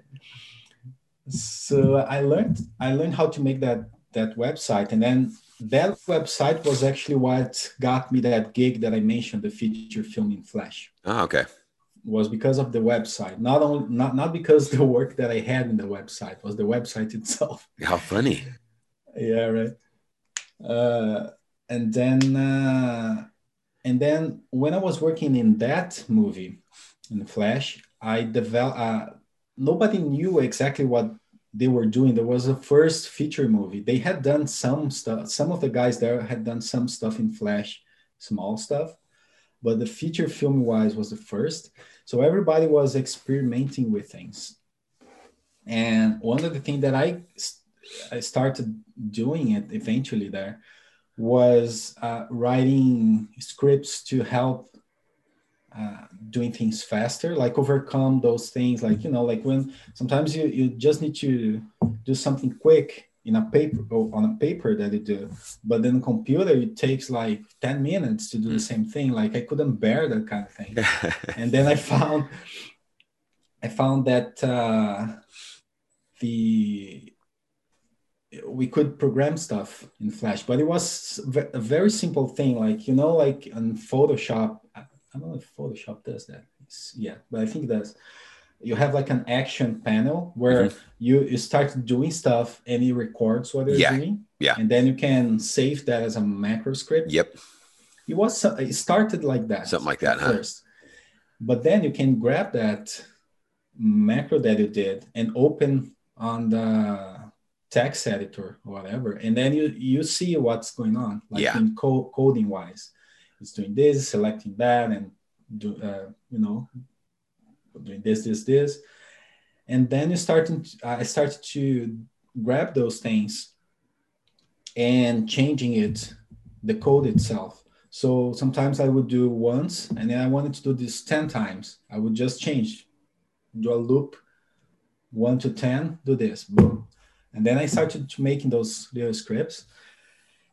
So I learned I learned how to make that that website, and then that website was actually what got me that gig that I mentioned, the feature film in Flash. oh, okay. Was because of the website, not only not not because the work that I had in the website was the website [laughs] itself. How funny. yeah right. Uh, and then uh, and then when i was working in that movie in flash i developed uh, nobody knew exactly what they were doing. There was a first feature movie. They had done some stuff some of the guys there had done some stuff in flash small stuff but the feature film wise was the first so everybody was experimenting with things and one of the things that i I started doing it eventually there was uh, writing scripts to help uh, doing things faster, like overcome those things. Like, you know, like when sometimes you, you just need to do something quick in a paper or on a paper that you do, but then computer, it takes like 10 minutes to do the same thing. Like I couldn't bear that kind of thing. [laughs] and then I found, I found that uh, the we could program stuff in flash but it was a very simple thing like you know like in photoshop i don't know if photoshop does that it's, yeah but i think it does you have like an action panel where Mhm. you, you start doing stuff and it records what you're Yeah, doing yeah. and then you can save that as a macro script yep. it was it started like that Something like that, huh? first but then you can grab that macro that you did and open on the text editor or whatever and then you you see what's going on like Yeah. in co- coding wise it's doing this selecting that and do uh, you know doing this this this. And then you starting i started to grab those things and changing it the code itself. So sometimes i would do once and then i wanted to do this 10 times. I would just change do a loop 1 to 10 do this boom. And then i started making those little scripts.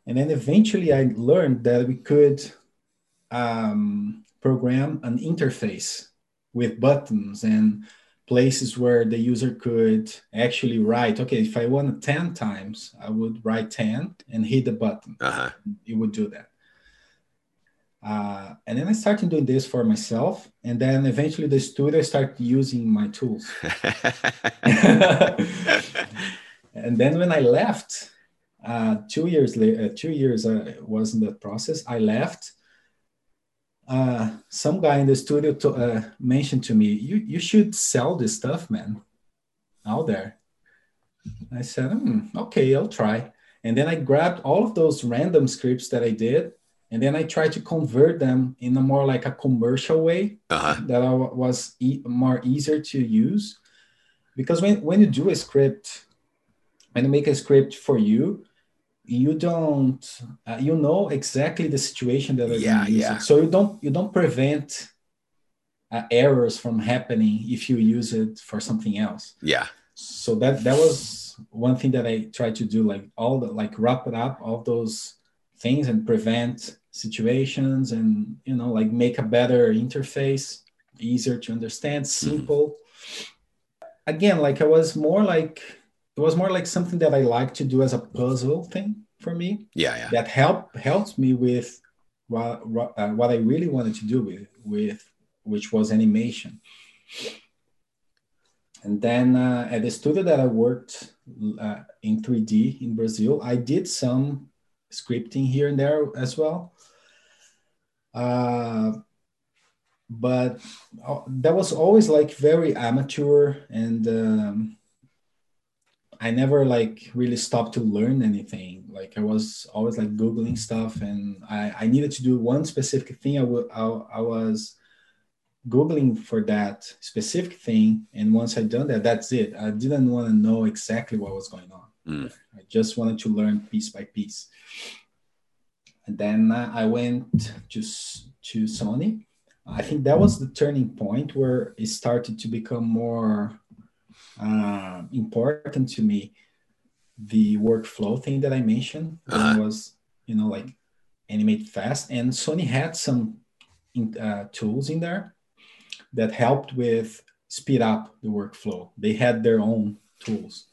And then eventually i learned that we could um, program an interface with buttons and places where the user could actually write okay if i want 10 times i would write 10 and hit the button. Uh-huh. it would do that. Uh, and then i started doing this for myself and then eventually the studio started using my tools. [laughs] [laughs] And then when i left uh, two years later uh, two years uh, was in that process i left uh, some guy in the studio to, uh, mentioned to me you, you should sell this stuff man. Out there. I said hmm, okay i'll try. And then i grabbed all of those random scripts that i did and then i tried to convert them in a more like a commercial way uh-huh. that I wa- was e- more easier to use. Because when, when you do a script when you make a script for you you don't uh, you know exactly the situation that Yeah, gonna yeah. so you don't you don't prevent uh, errors from happening if you use it for something else Yeah. so that that was one thing that i tried to do like all the like wrap it up all those things and prevent situations and you know like make a better interface easier to understand simple again like i was more like it was more like something that i like to do as a puzzle thing for me Yeah. Yeah. that help helped me with what, what, uh, what i really wanted to do with with which was animation and then uh, at the studio that I worked uh, in 3D in Brazil, I did some scripting here and there as well. Uh, but uh, that was always like very amateur and um, i never like really stopped to learn anything. Like i was always like googling stuff and i, I needed to do one specific thing. I would I was googling for that specific thing and once i done that that's it. I didn't want to know exactly what was going on. Mm. i just wanted to learn piece by piece. And then i went to to sony. I think that was the turning point where it started to become more uh, important to me. The workflow thing that I mentioned uh-huh. was, you know, like animate fast, and Sony had some uh, tools in there that helped with speed up the workflow. They had their own tools.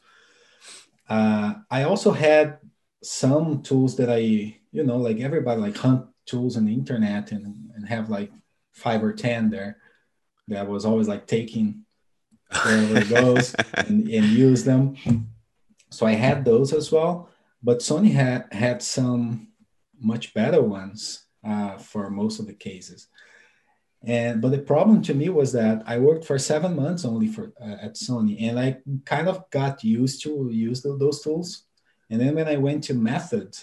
Uh, I also had some tools that I, you know, like everybody like hunt tools on the internet and, and have like five or ten there that was always like taking wherever it goes [laughs] and, and use them. So I had those as well, but Sony had had some much better ones uh, for most of the cases. And but the problem to me was that I worked for seven months only for uh, at Sony, and I kind of got used to use the, those tools. And then when I went to Method,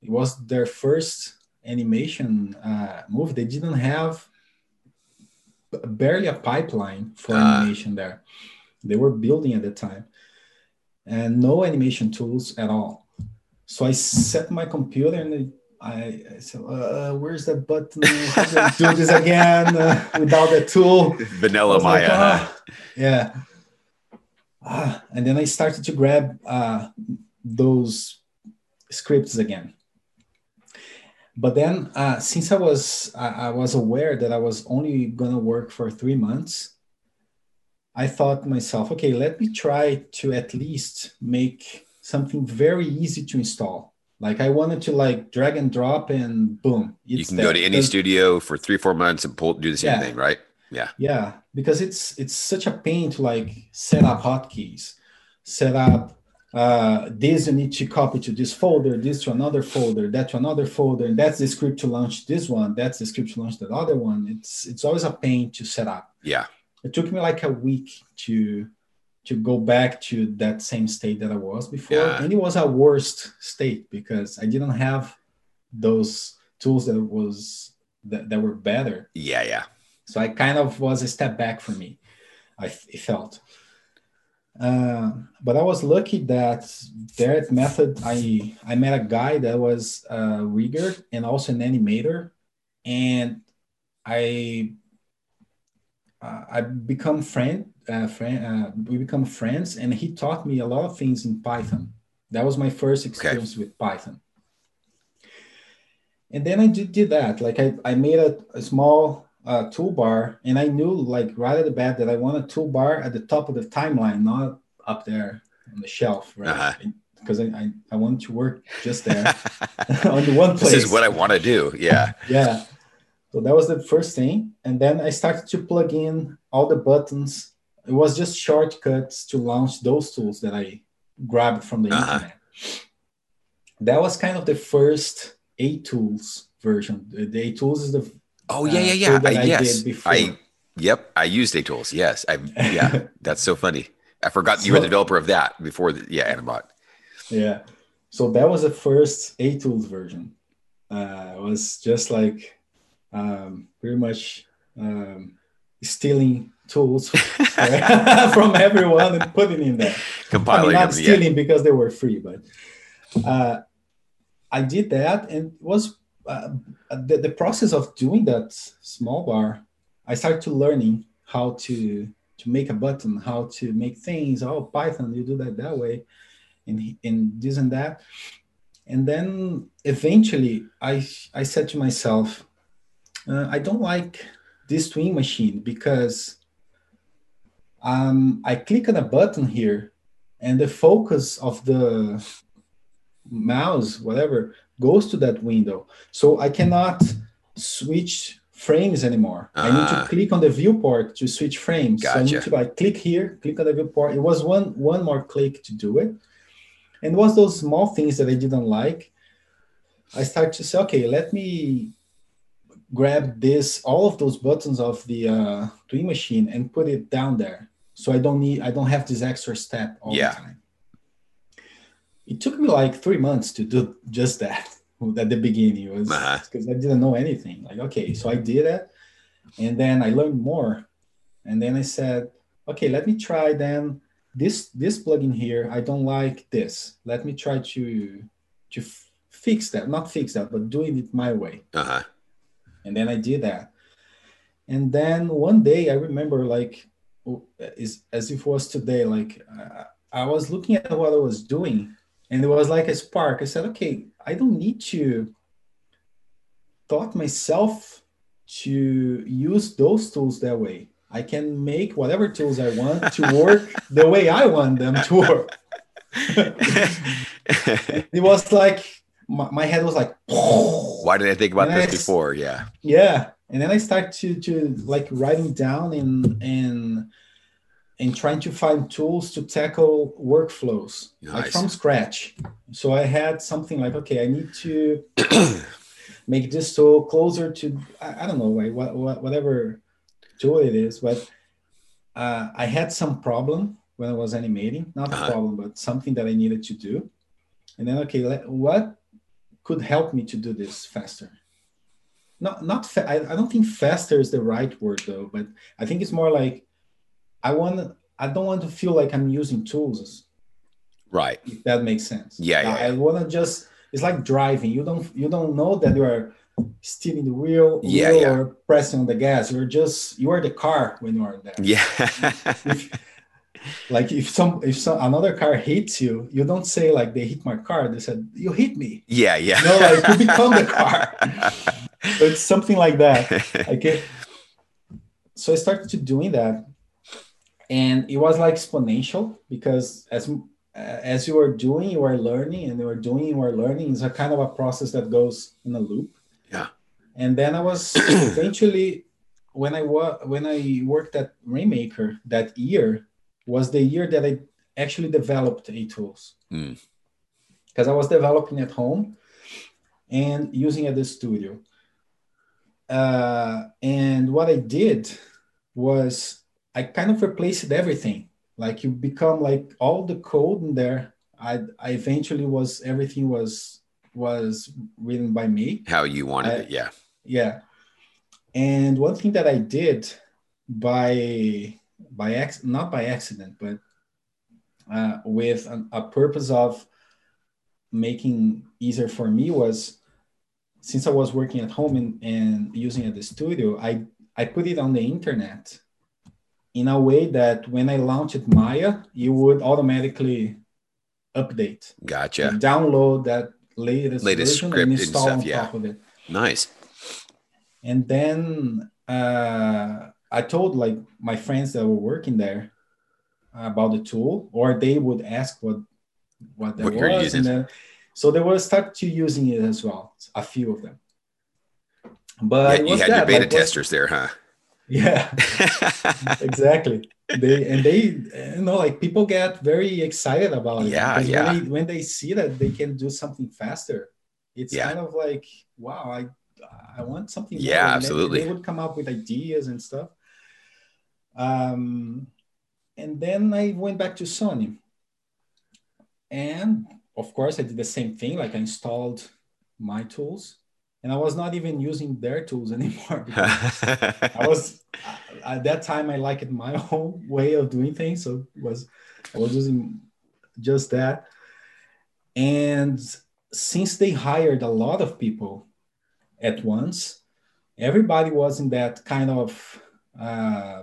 it was their first animation uh, movie. They didn't have barely a pipeline for uh. animation there. They were building at the time, and no animation tools at all. So I set my computer and I, I said, uh, "Where's that button? How do I do [laughs] this again uh, without the tool?" [laughs] Vanilla Maya. Like, ah. Yeah. Ah, and then I started to grab uh, those scripts again but then uh, since I was I, I, was aware that I was only gonna work for three months, I thought to myself, okay, let me try to at least make something very easy to install. Like I wanted to like drag and drop and boom. you can there. go to any studio for three four months and pull do the same yeah. thing, right? Yeah. Yeah, because it's it's such a pain to like set up hotkeys, set up uh, this you need to copy to this folder, this to another folder, that to another folder, and that's the script to launch this one, that's the script to launch that other one. It's it's always a pain to set up. Yeah. It took me like a week to to go back to that same state that I was before. Yeah. And it was a worst state because I didn't have those tools that was that, that were better. Yeah, yeah. So I kind of was a step back for me. I felt. Uh, but I was lucky that there at Method, I I met a guy that was a rigger and also an animator, and I uh, I become friend uh, friend uh, we become friends, and he taught me a lot of things in Python. That was my first experience okay. with Python. And then I did, did that. Like I, I made a, a small uh, toolbar, and I knew like right at the bat that I want a toolbar at the top of the timeline, not up there on the shelf, right? Uh-huh. Because I, I, I want to work just there [laughs] [laughs] on the one place. This is what I want to do. Yeah. yeah. So that was the first thing. And then I started to plug in all the buttons. It was just shortcuts to launch those tools that I grabbed from the uh-huh. internet. That was kind of the first aTools version. The aTools is the Oh yeah, yeah, yeah. Uh, I, yes, I. Yep, I used aTools. Yes, I. Yeah, [laughs] that's so funny. I forgot you were the developer of that before. The, yeah, animBot. Yeah, so that was the first aTools version. Uh, it was just like um, pretty much um, stealing tools [laughs] [laughs] from everyone and putting in there. Compiling I mean, not stealing because they were free, but uh, I did that and it was uh, the, the process of doing that small bar, I started to learning how to to make a button, how to make things. Oh, Python, you do that that way, and and this and that. And then eventually, I I said to myself, uh, I don't like this Tween Machine because um, I click on a button here, and the focus of the mouse, whatever, goes to that window. So I cannot switch frames anymore. I need to ah. click on the viewport to switch frames. Gotcha. So I need to like click here, click on the viewport. It was one one more click to do it. And it was those small things that I didn't like. I started to say, okay, let me grab this all of those buttons of the uh, Tween Machine and put it down there so i don't need i don't have this extra step all Yeah. the time it took me like three months to do just that [laughs] at the beginning. It was Uh-huh. because i didn't know anything. Like okay so i did it and then i learned more. And then i said okay let me try then this this plugin here. I don't like this. Let me try to to f- fix that. Not fix that but doing it my way. Uh-huh. and then I did that. And then one day I remember like is as if it was today, like uh, I was looking at what I was doing and it was like a spark. I said, okay, I don't need to taught myself to use those tools that way. I can make whatever tools I want to [laughs] work the way I want them to work. [laughs] it was like my, my head was like [laughs] Why did I think about And this I- before? Yeah. yeah and then i start to to like writing down and and and trying to find tools to tackle workflows like from scratch. So i had something like okay i need to [clears throat] make this tool closer to i, I don't know like what, what whatever tool it is but uh, i had some problem when i was animating not Uh-huh. a problem but something that i needed to do. And then okay let, what could help me to do this faster? Not not fa- I, I don't think faster is the right word though but i think it's more like i want i don't want to feel like i'm using tools Right. if that makes sense Yeah, yeah, i, I want to just it's like driving you don't you don't know that you are steering the wheel, Yeah, wheel yeah. or pressing on the gas you're just you are the car when you are there Yeah. like if some if some another car hits you you don't say like they hit my car they said you hit me yeah. Yeah. no like you become the car so [laughs] it's something like that okay so i started to doing that and it was like exponential because as as you are doing you are learning and you are doing you are learning it's a kind of a process that goes in a loop Yeah. and then i was [clears throat] eventually when i was when i worked at rainmaker that year was the year that i actually developed aTools Mm. because i was developing at home and using at the studio uh, and what I did was I kind of replaced everything. Like you become like all the code in there. I, I eventually was everything was was written by me. How you wanted I- it. Yeah. Yeah. And one thing that I did by by ex not by accident, but uh, with an, a purpose of making easier for me was since I was working at home and, and using at the studio, I I put it on the internet in a way that when I launched Maya, you would automatically update, Gotcha. download that latest, Latest script and and stuff, on yeah. top of it Nice. and then uh, I told like my friends that were working there about the tool, or they would ask what what that What was, and then so they will start to using it as well. A few of them, but Yeah, you had your beta like, testers there, huh? Yeah, [laughs] exactly. They and they you know like people get very excited about it. Yeah, yeah. When they, when they see that they can do something faster, it's Yeah. kind of like wow, I I want something. Yeah, then absolutely. They would come up with ideas and stuff. Um, and then I went back to Sony, and of course I did the same thing. Like I installed my tools, and I was not even using their tools [laughs] anymore. I was at that time I liked my [laughs] own way of doing things, so was I was using just that. And since they hired a lot of people at once, everybody was in that kind of uh,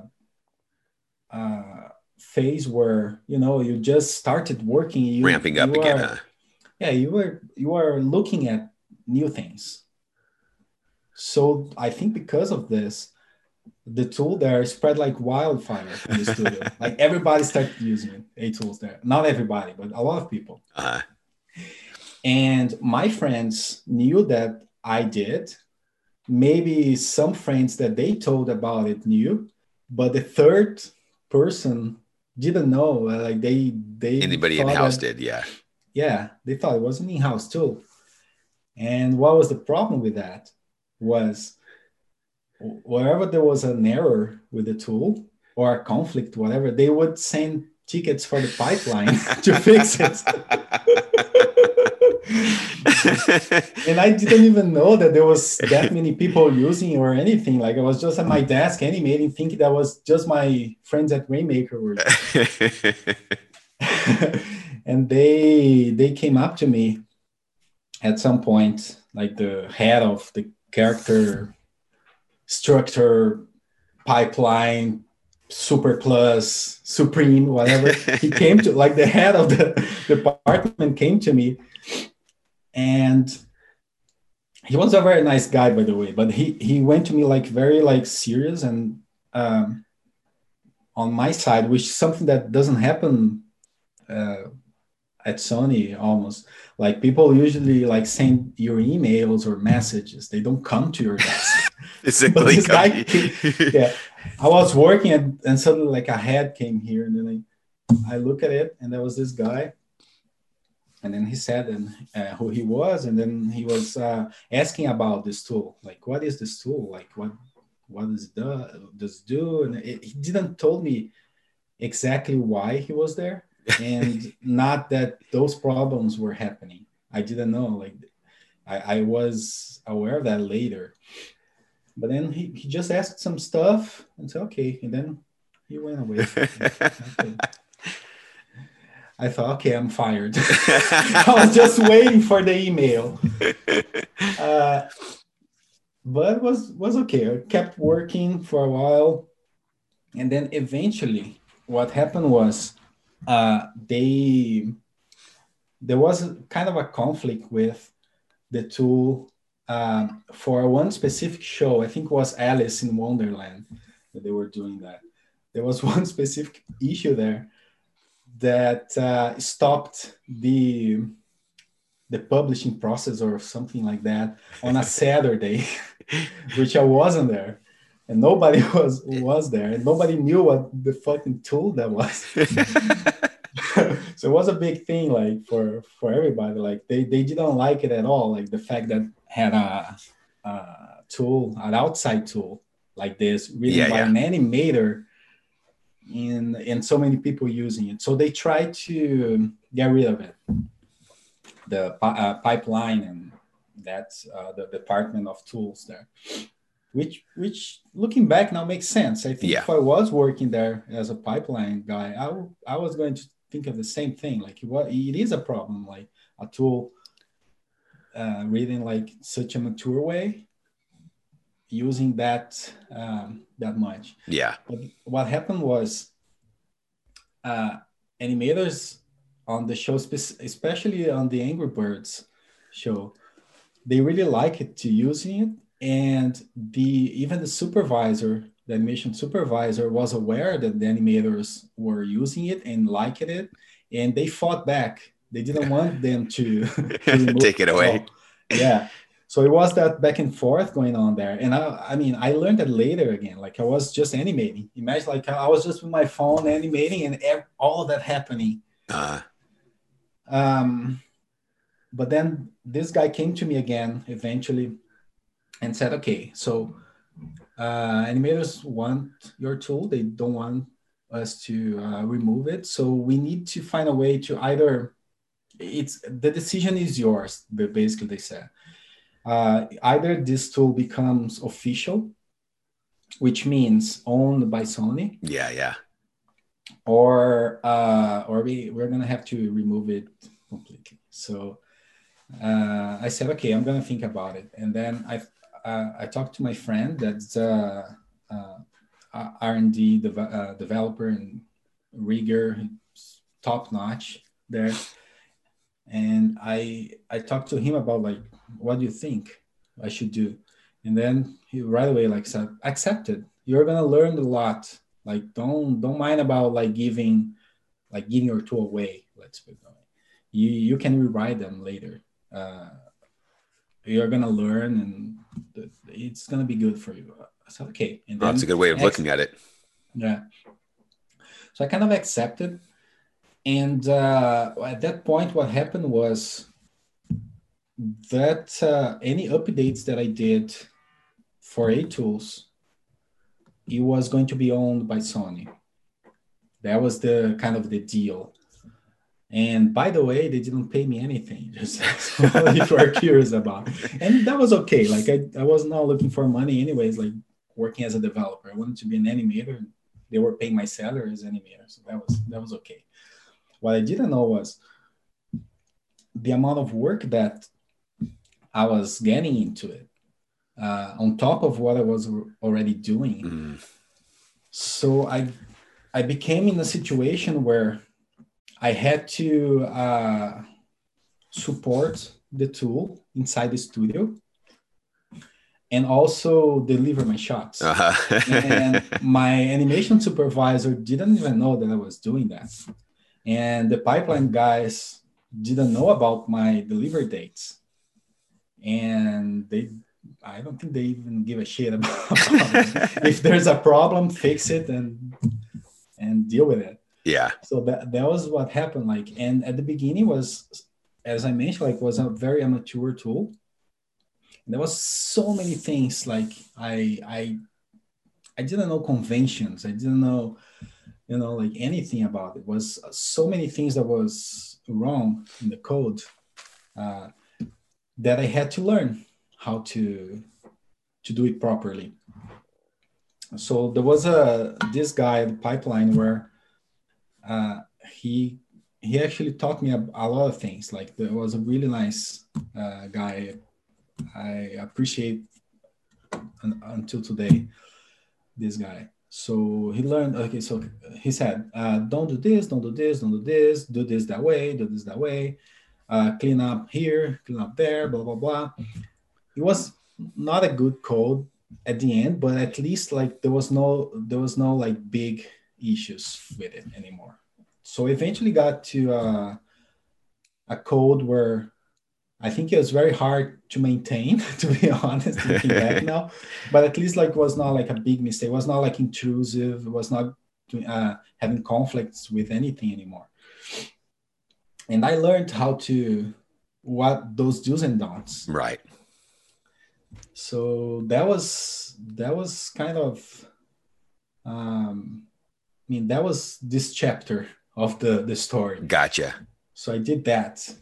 uh, phase where you know you just started working, you, Ramping up you again, are- huh? yeah you were you are looking at new things so i think because of this the tool there spread like wildfire in the studio. [laughs] Like everybody started using aTools there. Not everybody but a lot of people. Uh, and my friends knew that i did. Maybe some friends that they told about it knew but the third person didn't know. Like they they anybody in house did, yeah. yeah, they thought it was an in-house tool. And what was the problem with that was wherever there was an error with the tool or a conflict, whatever, they would send tickets for the pipeline [laughs] to fix it. [laughs] and I didn't even know that there was that many people using or anything. Like I was just at my desk animating, thinking that was just my friends at Rainmaker were. [laughs] and they they came up to me at some point, like the head of the character structure pipeline super plus supreme whatever. [laughs] He came to like the head of the department came to me. And he was a very nice guy by the way but he he went to me like very like serious and um, on my side which is something that doesn't happen uh, at sony almost. Like people usually like send your emails or messages. They don't come to your desk. [laughs] Physically guy yeah. I was working and, and suddenly like a head came here and then I, I look at it and there was this guy and then he said and uh, who he was and then he was uh, asking about this tool. Like what is this tool? Like what what does it do, does it do? And it, he didn't told me exactly why he was there and not that those problems were happening i didn't know like i, I was aware of that later but then he, he just asked some stuff and said okay and then he went away okay. [laughs] I thought, okay, I'm fired. [laughs] I was just waiting for the email. [laughs] Uh, but was was okay. I kept working for a while, and then eventually, what happened was, uh, they there was kind of a conflict with the tool uh, for one specific show. I think it was Alice in Wonderland that they were doing that. There was [laughs] one specific issue there that uh, stopped the the publishing process or something like that on a [laughs] Saturday, which I wasn't there, and nobody [laughs] was was there, and nobody knew what the fucking tool that was. [laughs] [laughs] so it was a big thing, like for for everybody. Like they they didn't like it at all. Like the fact that had a, a tool, an outside tool like this, really yeah, by yeah. an animator and and so many people using it. So they tried to get rid of it. The uh, pipeline and that's uh, the department of tools there, which which looking back now makes sense. I think yeah. if I was working there as a pipeline guy, I, I was going to think of the same thing. Like what it is a problem, like a tool uh, reading like such a mature way using that um, that much. Yeah. But what happened was uh, animators on the show, especially on the Angry Birds show, they really like it to using it, and the even the supervisor, the animation supervisor, was aware that the animators were using it and liking it, and they fought back. They didn't want [laughs] them to, [laughs] to take it away. Yeah, so it was that back and forth going on there. And i i mean i learned that later again. Like i was just animating. Imagine like i was just with my phone animating and all that happening. Uh. um but then this guy came to me again eventually and said okay so uh, animators want your tool they don't want us to uh, remove it so we need to find a way to either it's the decision is yours basically they said uh, either this tool becomes official, which means owned by Sony. Yeah, yeah. Or uh, or we we're gonna have to remove it completely. So uh, I said, okay, I'm gonna think about it, and then I I talked to my friend that's uh, uh, R&D dev- uh, developer and rigger, top notch there, and I I talked to him about like what do you think I should do? And then he right away like said, accepted. You're gonna learn a lot. Like don't don't mind about like giving like giving your tool away. Let's put it. You you can rewrite them later. Uh, you're gonna learn and it's gonna be good for you. I said okay. And that's a good way of looking at it. Yeah. So I kind of accepted. And uh, at that point, what happened was that uh, any updates that I did for aTools it was going to be owned by Sony. That was the kind of the deal. And by the way, they didn't pay me anything, [laughs] just if you are curious about. And that was okay. Like I, I was not looking for money anyways, like working as a developer. I wanted to be an animator. They were paying my salary as animator. So that was that was okay. What I didn't know was the amount of work that I was getting into it uh, on top of what I was already doing. Mm. So I I became in a situation where I had to uh, support the tool inside the studio and also deliver my shots. Uh-huh. and [laughs] my animation supervisor didn't even know that I was doing that. And the pipeline guys didn't know about my delivery dates. And they I don't think they even give a shit about, [laughs] if there's a problem, fix it and and deal with it. Yeah. So that that was what happened. Like, and at the beginning was, as I mentioned, like was a very amateur tool. And there was so many things like I I I didn't know conventions. I didn't know, you know, like anything about it. it was so many things that was wrong in the code uh, that I had to learn how to to do it properly. So there was a this guy the pipeline where uh, he he actually taught me a, a, lot of things. Like there was a really nice uh, guy. I appreciate un, until today this guy. So he learned. Okay, so he said, uh, "Don't do this, don't do this, don't do this. Do this that way, do this that way. Uh, clean up here, clean up there, blah blah blah." it was not a good code at the end, but at least like there was no there was no like big issues with it anymore. So eventually got to uh, a code where I think it was very hard to maintain, [laughs] to be honest, looking back now. But at least like was not like a big mistake. It was not like intrusive. It was not uh, having conflicts with anything anymore. And I learned how to what those do's and don'ts. Right so that was that was kind of um i mean that was this chapter of the the story. Gotcha. So i did that.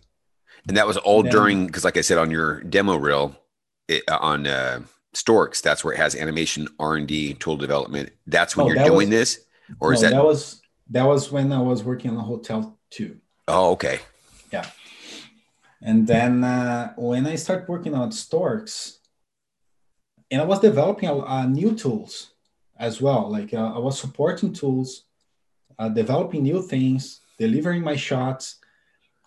And that was all then, during because like i said on your demo reel it, uh, on uh storks that's where it has animation r&d tool development. That's when oh, you're doing was, this? Or no, is that that was that was when i was working on a hotel too. Oh okay. Yeah. And then uh, when i started working on storks and I was developing a new tools as well. Like uh, I was supporting tools, uh, developing new things, delivering my shots.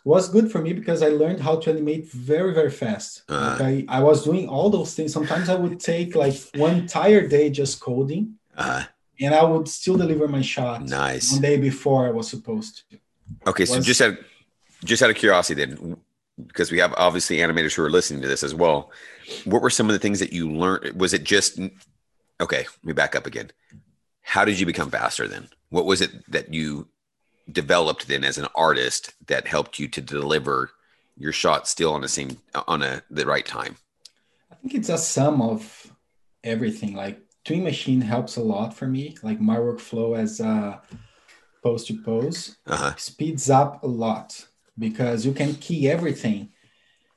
It was good for me because I learned how to animate very very fast. Uh-huh. Like I, I was doing all those things. Sometimes I would take like one entire day just coding, uh-huh. and I would still deliver my shots. Nice. One day before I was supposed to. Okay, was, so just out just out of curiosity, then, because we have obviously animators who are listening to this as well what were some of the things that you learned? Was it just okay? Let me back up again. How did you become faster then? What was it that you developed then as an artist that helped you to deliver your shot still on the same on a the right time? I think it's a sum of everything. Like Tween Machine helps a lot for me. Like my workflow as a pose to pose uh-huh. speeds up a lot because you can key everything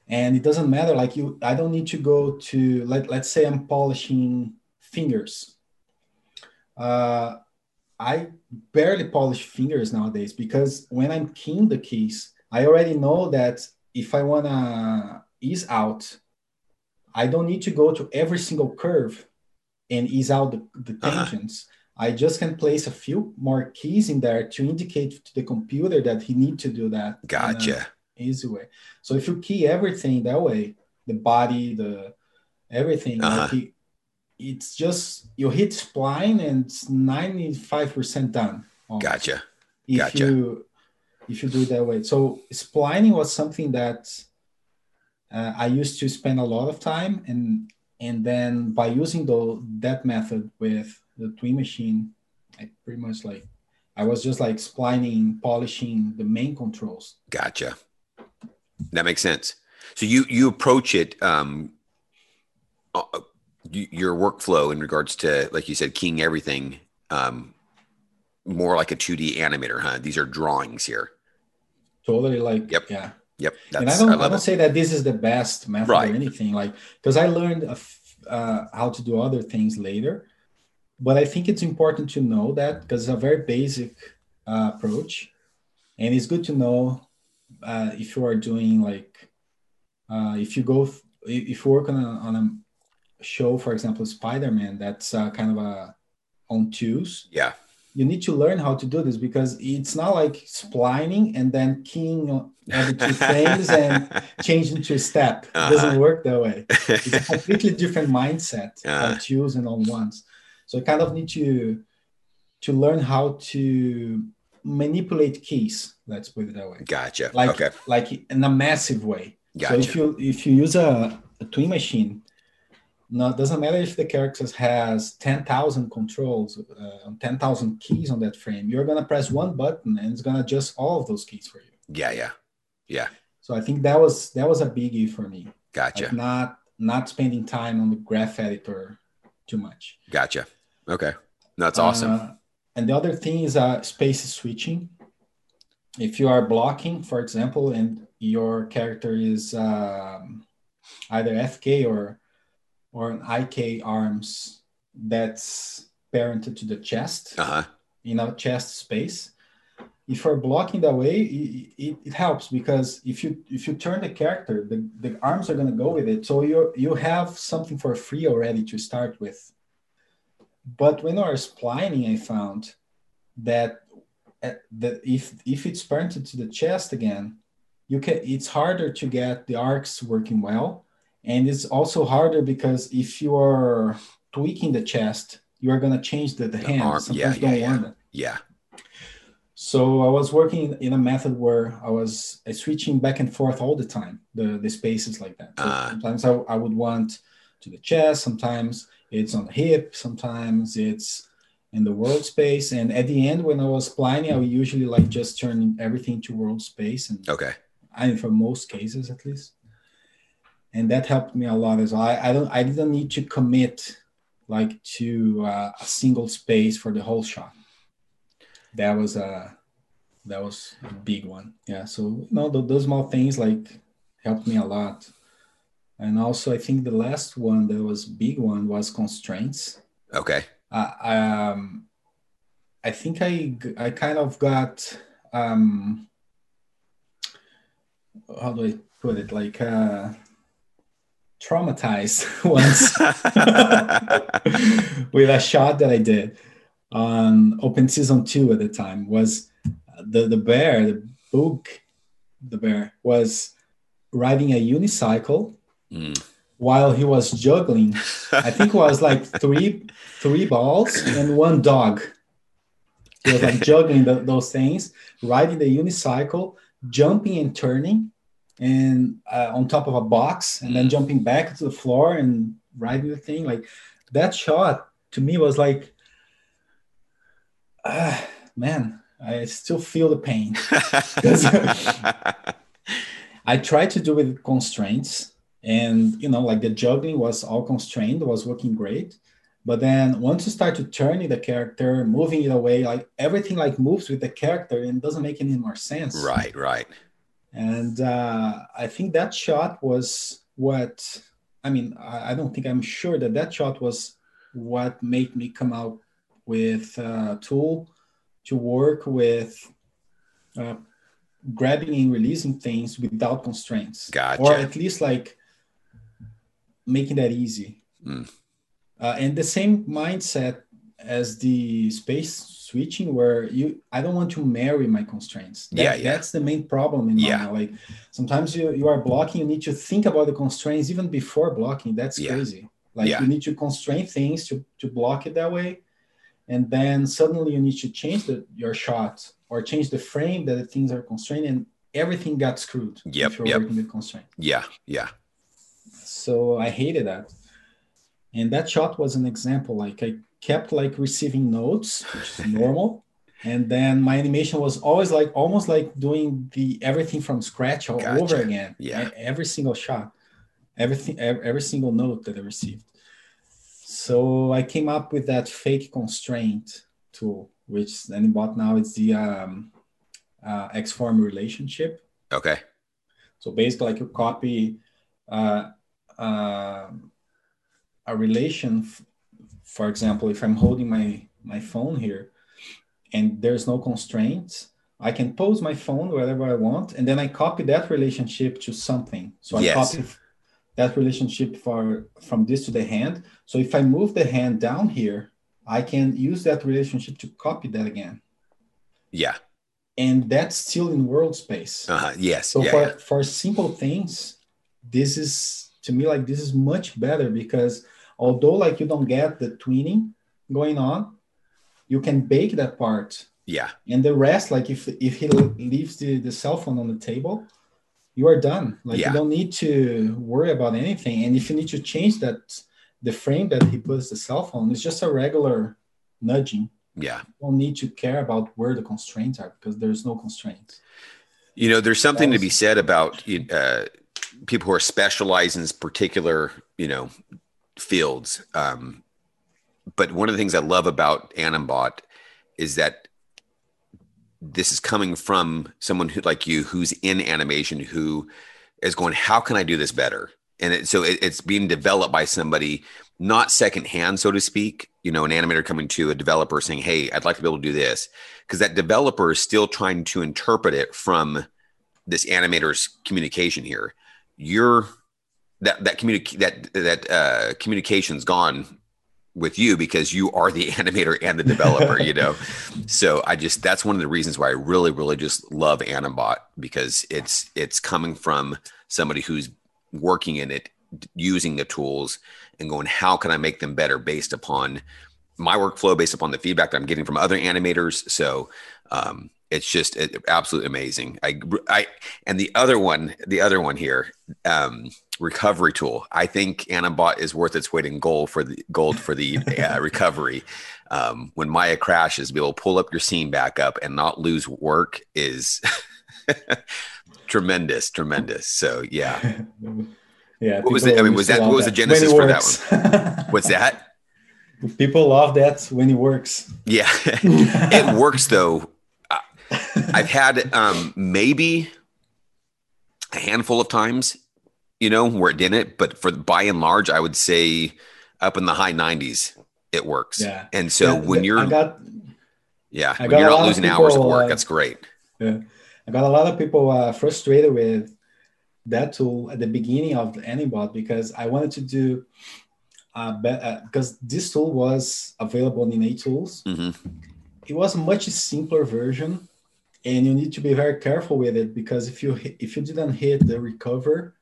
and it doesn't matter like you i don't need to go to let, let's say i'm polishing fingers uh, i barely polish fingers nowadays because when i'm keying the keys i already know that if i want to ease out i don't need to go to every single curve and ease out the, the uh-huh. tensions uh-huh. i just can place a few more keys in there to indicate to the computer that he need to do that gotcha easy way. So if you key everything that way, the body, the everything, uh-huh. like it's just you hit spline and it's 95% done. Almost. Gotcha. If gotcha. you if you do it that way. So splining was something that uh, I used to spend a lot of time and and then by using the that method with the tween machine, I pretty much like I was just like splining, polishing the main controls. Gotcha. That makes sense. So you you approach it. Um, uh, your workflow in regards to, like you said, keying everything, um, more like a 2D animator, huh? These are drawings here. Totally like, Yep. yeah. Yep. and I don't, I I, don't it. say that this is the best method Right. or anything like because I learned uh, how to do other things later, but I think it's important to know that because it's a very basic uh, approach, and it's good to know uh, if you are doing like uh, if you go if you work on a, on a show, for example, Spider-Man, that's uh, kind of a on twos Yeah. you need to learn how to do this because it's not like splining and then keying every two [laughs] things and changing to a step. It Uh-huh. doesn't work that way. It's a [laughs] completely different mindset Uh-huh. on twos and on ones. So you kind of need to to learn how to manipulate keys. Let's put it that way. gotcha. Like okay. like in a massive way. Gotcha. So if you if you use a, a Tween Machine, no, it doesn't matter if the character has ten thousand controls, uh, ten thousand keys on that frame. You're gonna press one button and it's gonna adjust all of those keys for you. yeah. Yeah. Yeah. So I think that was that was a biggie for me. Gotcha. Like not not spending time on the graph editor too much. Gotcha. Okay. That's awesome. Uh, and the other thing is uh, space switching. If you are blocking, for example, and your character is um, either FK or or an IK arms that's parented to the chest Uh huh. in a chest space. If you're blocking that way, it, it, it helps because if you if you turn the character, the, the arms are gonna go with it. So you you have something for free already to start with. But when you're splining, I found that uh, that if if it's parented to the chest again, you can it's harder to get the arcs working well, and it's also harder because if you are tweaking the chest, you are gonna change the, the, hand. arm, Sometimes yeah, you don't yeah, want it. Yeah. So I was working in a method where I was uh, switching back and forth all the time, the, the spaces like that. So Ah. sometimes I, I would want to the chest, sometimes it's on the hip, sometimes it's in the world space. And at the end, when I was planning, I would usually like just turn everything to world space. And Okay. I mean, for most cases at least. And that helped me a lot as well. I, I don't I didn't need to commit like to uh, a single space for the whole shot. That was a that was a big one. Yeah. So you know th- those small things like helped me a lot. And also I think the last one that was big one was constraints. Okay. Uh, um, I think I I kind of got um, how do I put it like uh, traumatized [laughs] once [laughs] with a shot that I did on Open Season Two at the time was the the bear the book the bear was riding a unicycle Mm. while he was juggling I think it was like three three balls and one dog. He was like [laughs] juggling the, those things, riding the unicycle, jumping and turning, and uh, on top of a box, and then Mm. jumping back to the floor and riding the thing. Like that shot to me was like, ah, man, I still feel the pain. [laughs] I tried to do it with constraints, and you know, like the juggling was all constrained, was working great. But then once you start to turning the character, moving it away, like everything like moves with the character and doesn't make any more sense. right. Right. And uh, I think that shot was what I mean. I, I don't think I'm sure that that shot was what made me come out with a tool to work with uh, grabbing and releasing things without constraints, Gotcha. or at least like making that easy. Mm. Uh, and the same mindset as the space switching where you i don't want to marry my constraints That- Yeah, yeah. that's the main problem in Yeah. yeah. like sometimes you, you are blocking you need to think about the constraints even before blocking that's Yeah. crazy like Yeah. you need to constrain things to, to block it that way and then suddenly you need to change the, your shot or change the frame that the things are constrained and everything got screwed Yep, if you're yep. working with constraint Yeah. Yeah. so i hated that and that shot was an example like i kept like receiving notes which is normal and then my animation was always like almost like doing the everything from scratch all Gotcha. over again Yeah. Every single shot everything every single note that i received So I came up with that fake constraint tool, which animBot now it's the um, uh, Xform relationship. Okay. So basically, like you copy uh, uh, a relation. For example, if I'm holding my my phone here, and there's no constraints, I can pose my phone wherever I want, and then I copy that relationship to something. So I Yes. copy that relationship for from this to the hand. So if I move the hand down here, I can use that relationship to copy that again, Yeah. and that's still in world space. Uh-huh. Yes. So yeah, for yeah. for simple things, this is to me like this is much better because although like you don't get the twinning going on, you can bake that part Yeah. and the rest like if if he leaves the, the cell phone on the table you are done like Yeah. you don't need to worry about anything and if you need to change that the frame that he puts the cell phone it's just a regular nudging Yeah. you don't need to care about where the constraints are because there's no constraints You know, there's something to be said about uh, people who are specialized in this particular, you know, fields. Um, but one of the things I love about animBot is that this is coming from someone who, like you, who's in animation, who is going, "How can I do this better?" And it, so it, it's being developed by somebody, not secondhand, so to speak. You know, an animator coming to a developer saying, "Hey, I'd like to be able to do this," because that developer is still trying to interpret it from this animator's communication here. You're that that communic that that uh, communication's gone with you because you are the [laughs] animator and the developer. you know, [laughs] so I just that's one of the reasons why I really really just love animBot because it's it's coming from somebody who's working in it, using the tools, and going, how can I make them better based upon my workflow, based upon the feedback that I'm getting from other animators. So. Um, it's just absolutely amazing. I, I, and the other one, the other one here, um, recovery tool. I think animBot is worth its weight in gold for the gold for the uh, [laughs] recovery. Um, when Maya crashes, be able to pull up your scene back up and not lose work is [laughs] tremendous, tremendous. So yeah. [laughs] yeah What was it? I mean, was that- what was the genesis for that one? What's that? people love that when it works Yeah, it works though. I've had um, maybe a handful of times, you know, where it didn't, but for by and large, I would say up in the high 90s, it works. Yeah. And so Yeah, when you're, I got yeah, I when got you're not losing hours of work, uh, that's great. Yeah, I got a lot of people uh, frustrated with that tool at the beginning of the animBot because I wanted to do uh, be- uh, because this tool was available in innate tools. hmm It was a much simpler version, and you need to be very careful with it because if you if you didn't hit the recover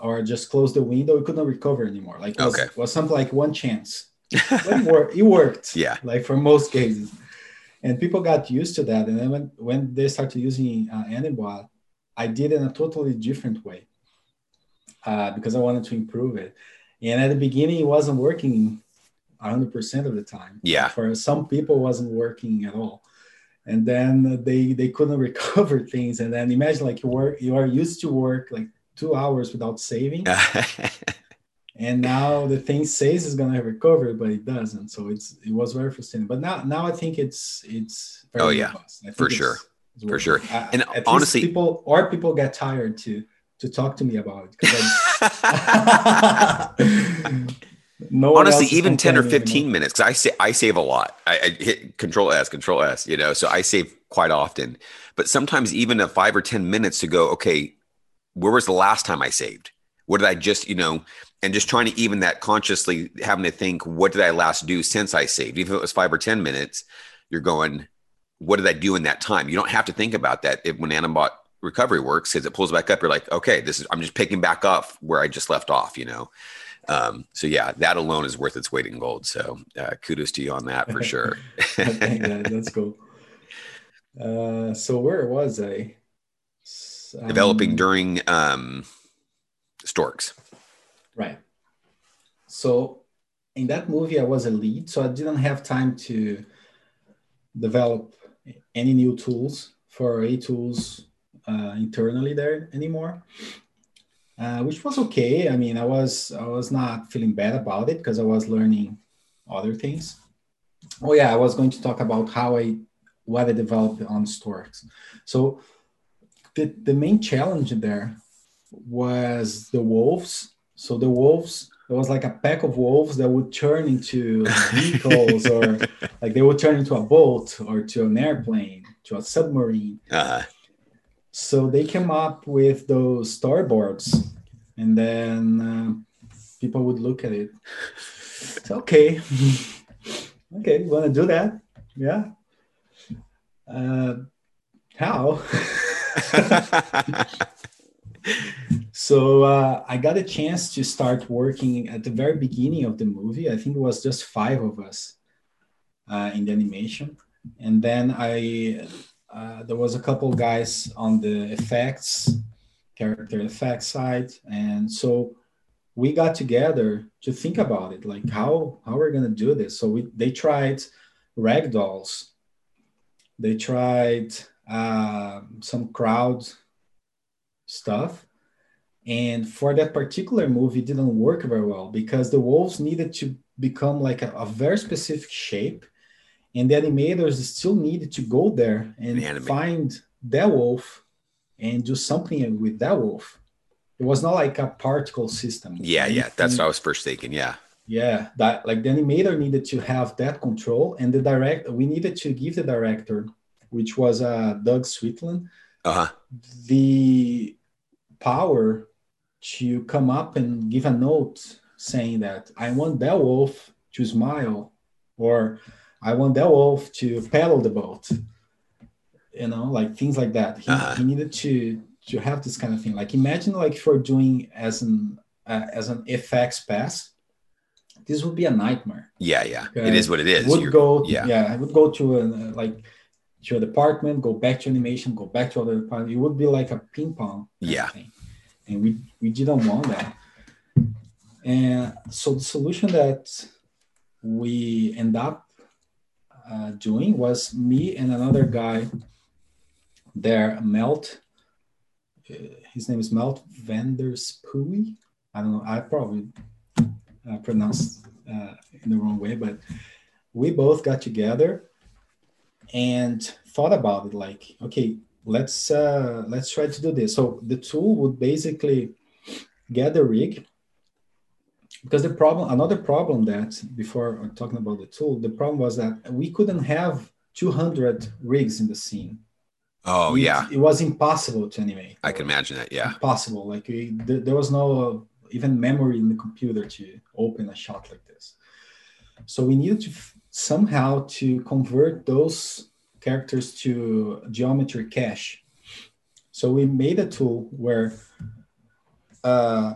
or just close the window, it couldn't recover anymore. Like it was, Okay. was something like one chance. [laughs] It, worked, it worked. Yeah. Like for most cases. And people got used to that. And then when, when they started using uh, animBot, I did it in a totally different way uh, because I wanted to improve it. And at the beginning, it wasn't working 100% of the time. Yeah. For some people, it wasn't working at all. And then they they couldn't [laughs] recover things. And then imagine like you work, you are used to work like two hours without saving, [laughs] and now the thing says it's gonna recover, but it doesn't. So it's it was very frustrating. But now now I think it's it's very Oh, yeah. For sure. it's For sure. Uh, And honestly- people or people get tired to to talk to me about it. I- [laughs] no honestly even 10 or 15 anymore. minutes because i say i save a lot I, I hit control s control s you know so i save quite often but sometimes even a five or 10 minutes to go okay where was the last time i saved what did i just you know and just trying to even that consciously having to think what did i last do since i saved even if it was five or 10 minutes you're going what did i do in that time you don't have to think about that if, when animBot recovery works because it pulls back up you're like okay this is i'm just picking back up where i just left off you know um, so yeah, that alone is worth its weight in gold. So uh, kudos to you on that for [laughs] sure. Yeah, that's cool. [laughs] Uh, so where was I? S- Developing um, during um, Storks. Right. So in that movie, I was a lead, so I didn't have time to develop any new tools for aTools uh, internally there anymore. uh, which was okay. I mean, I was I was not feeling bad about it because I was learning other things. Oh yeah, I was going to talk about how I what I developed on Storks. So the the main challenge there was the wolves. So the wolves there was like a pack of wolves that would turn into [laughs] vehicles or like they would turn into a boat or to an airplane to a submarine. Uh-huh. so they came up with those storyboards and then uh, people would look at it. It's okay. [laughs] Okay you want to do that? Yeah. Uh, how [laughs] [laughs] so uh, I got a chance to start working at the very beginning of the movie. I think it was just five of us uh, in the animation, and then I uh, there was a couple guys on the effects, character effects side, and so we got together to think about it, like how how we're gonna do this. So we they tried rag dolls, they tried uh, some crowd stuff and for that particular movie, didn't work very well because the wolves needed to become like a, a very specific shape. And the animators still needed to go there and the find that wolf and do something with that wolf. It was not like a particle system. Yeah, yeah. That's what I was first thinking. Yeah. Yeah. That like the animator needed to have that control. And the direct we needed to give the director, which was uh Doug Sweetland, uh-huh. the power to come up and give a note saying that I want that wolf to smile or I want that wolf to paddle the boat. You know, like things like that. He, uh-huh. he needed to to have this kind of thing. Like imagine like if you're doing as an uh, as an FX pass, this would be a nightmare. Yeah, yeah, it is what it is. Would You're, go, yeah, yeah, I would go to a, like to a department, go back to animation, go back to other department. It would be like a ping pong. Yeah, and we we didn't want that. And so the solution that we end up uh, doing was me and another guy there, Melt. Uh, his name is Melt Vanderspoey. I don't know. I probably uh, pronounced uh, in the wrong way, but we both got together and thought about it. Like, okay, let's uh, let's try to do this. So the tool would basically get the rig because the problem another problem that before talking about the tool the problem was that we couldn't have 200 rigs in the scene. Oh it, yeah. it was impossible to animate. I can imagine that yeah. Impossible. Like we, th- there was no uh, even memory in the computer to open a shot like this. So we needed to f- somehow to convert those characters to geometry cache. So we made a tool where uh,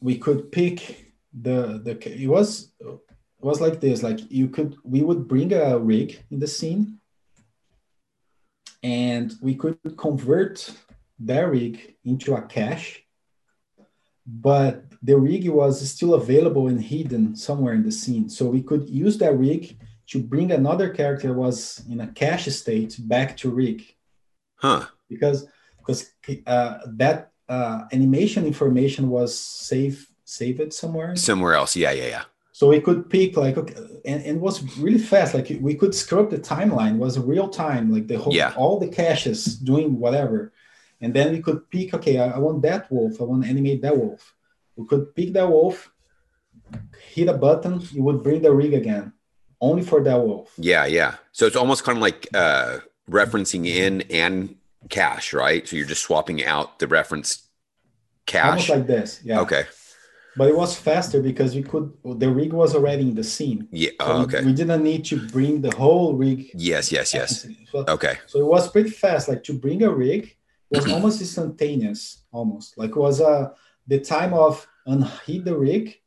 we could pick the the it was it was like this like you could we would bring a rig in the scene and we could convert that rig into a cache but the rig was still available and hidden somewhere in the scene so we could use that rig to bring another character was in a cache state back to rig. Huh. Because because uh, that uh, animation information was saved saved somewhere. Somewhere else. Yeah, yeah, yeah. So we could pick like okay, and, and it was really fast. Like we could scrub the timeline. It was real time. Like the whole yeah. all the caches doing whatever. And then we could pick, okay, I, I want that wolf. I want to animate that wolf. We could pick that wolf, hit a button, it would bring the rig again only for that wolf. Yeah, yeah. So it's almost kind of like uh, referencing in and cache, right? So you're just swapping out the reference cache. Almost like this. Yeah. Okay. But it was faster because we could. The rig was already in the scene. Yeah. So oh, okay. We, we, didn't need to bring the whole rig. Yes. Yes. Yes. [laughs] So, okay. So it was pretty fast. Like to bring a rig was [clears throat] almost instantaneous. Almost like it was uh, the time of unhide the rig,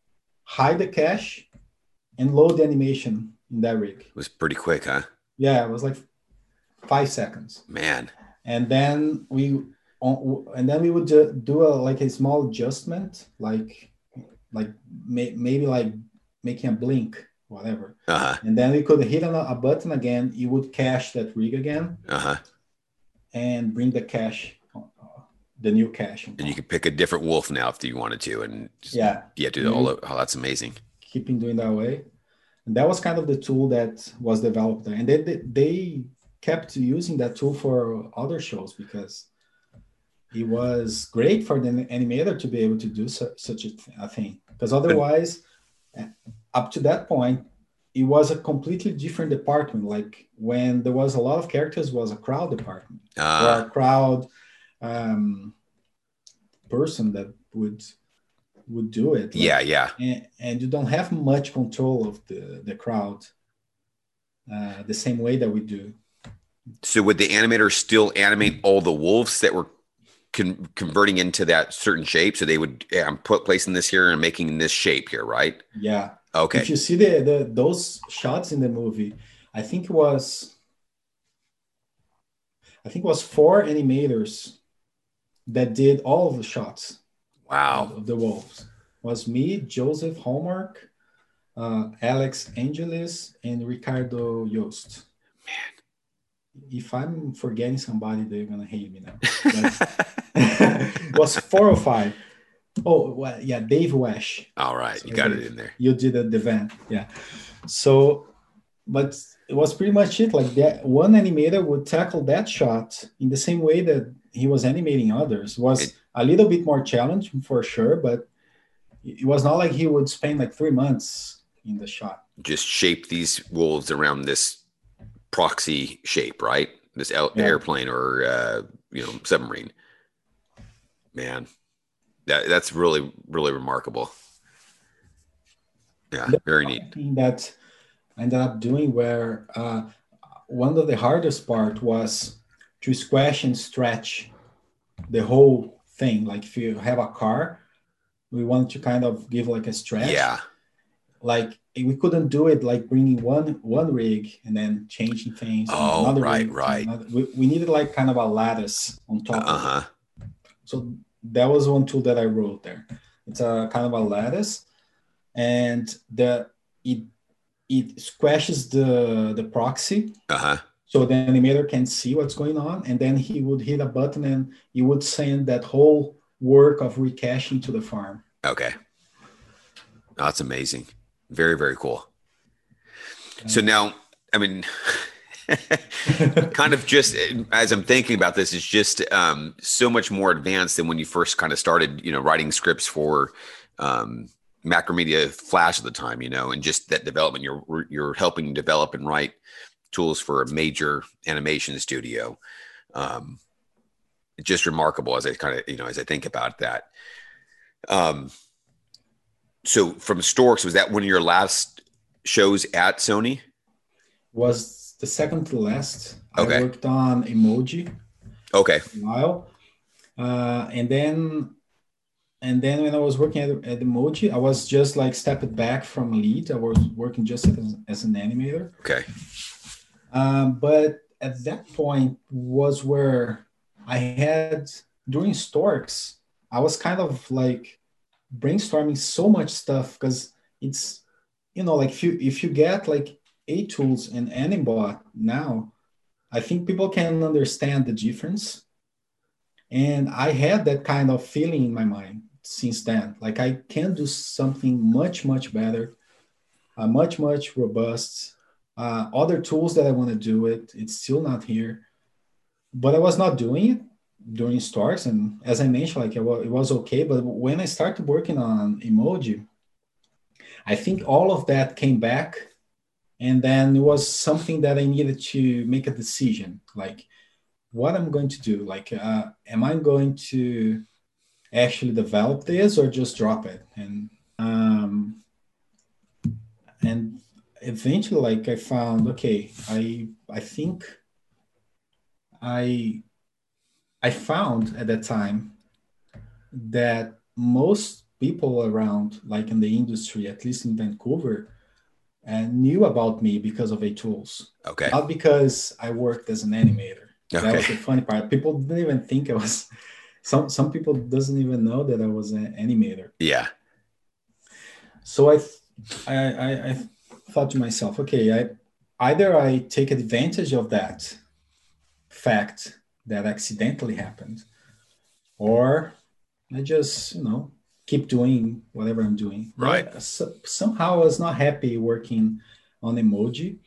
hide the cache, and load the animation in that rig. It was pretty quick, huh? Yeah, it was like five seconds. Man. And then we, and then we would do a like a small adjustment, like, like may, maybe like making a blink, whatever. Uh-huh. And then we could hit a, a button again. You would cache that rig again. Uh-huh. And bring the cache the new caching. And you could pick a different wolf now if you wanted to, and just, yeah, yeah, do all. Oh, that's amazing. Keeping doing that way, and that was kind of the tool that was developed there, and they they, they kept using that tool for other shows because it was great for the animator to be able to do su- such a, th- a thing. Because otherwise up to that point it was a completely different department. Like when there was a lot of characters was a crowd department. Uh, or a crowd um, person that would would do it like, yeah yeah and, and, you don't have much control of the the crowd uh, the same way that we do so would the animator still animate all the wolves that were con- converting into that certain shape. So they would, yeah, I'm put placing this here and making this shape here, right? Yeah. Okay. If you see the, the those shots in the movie, I think it was, I think it was four animators that did all of the shots. Wow. Of the wolves was me, Joseph Hallmark, uh, Alex Angelis, and Ricardo Yost. Man if I'm forgetting somebody, they're gonna hate me now. [laughs] it [laughs] was four or five. Oh, well, yeah, Dave Wesh. All right, so you got Dave, it in there. You did the event, yeah. So, but it was pretty much it. Like that, one animator would tackle that shot in the same way that he was animating others. Was it, a little bit more challenging for sure, but it was not like he would spend like three months in the shot. Just shape these wolves around this proxy shape, right? This yeah. airplane or uh, you know submarine. Man, that that's really really remarkable. Yeah, very neat. That I ended up doing where uh, one of the hardest part was to squash and stretch the whole thing. Like if you have a car, we want to kind of give like a stretch. Yeah. Like we couldn't do it like bringing one one rig and then changing things. Oh, another right, right. Another, we, we needed like kind of a lattice on top. Uh huh. So that was one tool that I wrote there. It's a kind of a lattice, and the it it squashes the the proxy. Uh huh. So the animator can see what's going on, and then he would hit a button and he would send that whole work of recaching to the farm. Okay. That's amazing. Very, very cool. So now, I mean, [laughs] kind of just as I'm thinking about this, it's just um, so much more advanced than when you first kind of started, you know, writing scripts for um, Macromedia Flash at the time, you know, and just that development. You're you're helping develop and write tools for a major animation studio. Um, just remarkable as I kind of you know as I think about that. Um, so from Storks, was that one of your last shows at Sony? Was the second to last. Okay. I worked on emoji. Okay. a while. Uh, and then and then when I was working at, at emoji, I was just like stepped back from lead. I was working just as, as an animator. Okay. Um, but at that point was where I had during Storks, I was kind of like brainstorming so much stuff because it's you know like if you if you get like aTools and animBot now, I think people can understand the difference. And I had that kind of feeling in my mind since then. Like I can do something much, much better, uh, much, much robust. Uh, other tools that I want to do it, it's still not here. But I was not doing it during Storks and as i mentioned like it was, it was okay but when i started working on emoji i think all of that came back and then it was something that i needed to make a decision like what i'm going to do like uh, am i going to actually develop this or just drop it and um and eventually like i found okay i i think i I found at that time that most people around, like in the industry, at least in Vancouver, and uh, knew about me because of aTools. Okay. Not because I worked as an animator. Okay. That was the funny part. People didn't even think I was. Some some people doesn't even know that I was an animator. Yeah. So I, I, I, I thought to myself, okay, I either I take advantage of that fact that accidentally happened or I just you know keep doing whatever I'm doing. Right. So, somehow I was not happy working on emoji.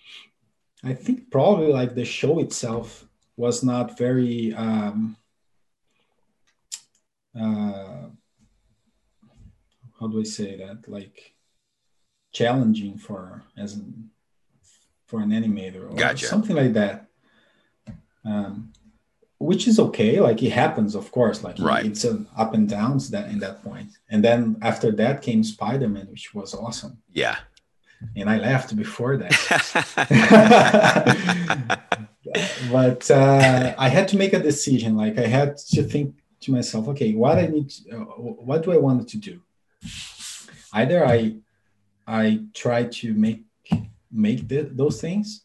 I think probably like the show itself was not very um, uh, how do I say that like challenging for as an, for an animator or Gotcha. something like that. Um, which is okay like it happens of course like Right. it's an up and downs that in that point and then after that came spider-man which was awesome Yeah. and i left before that [laughs] [laughs] but uh, i had to make a decision like i had to think to myself okay what i need to, uh, what do i want to do either i i try to make make the, those things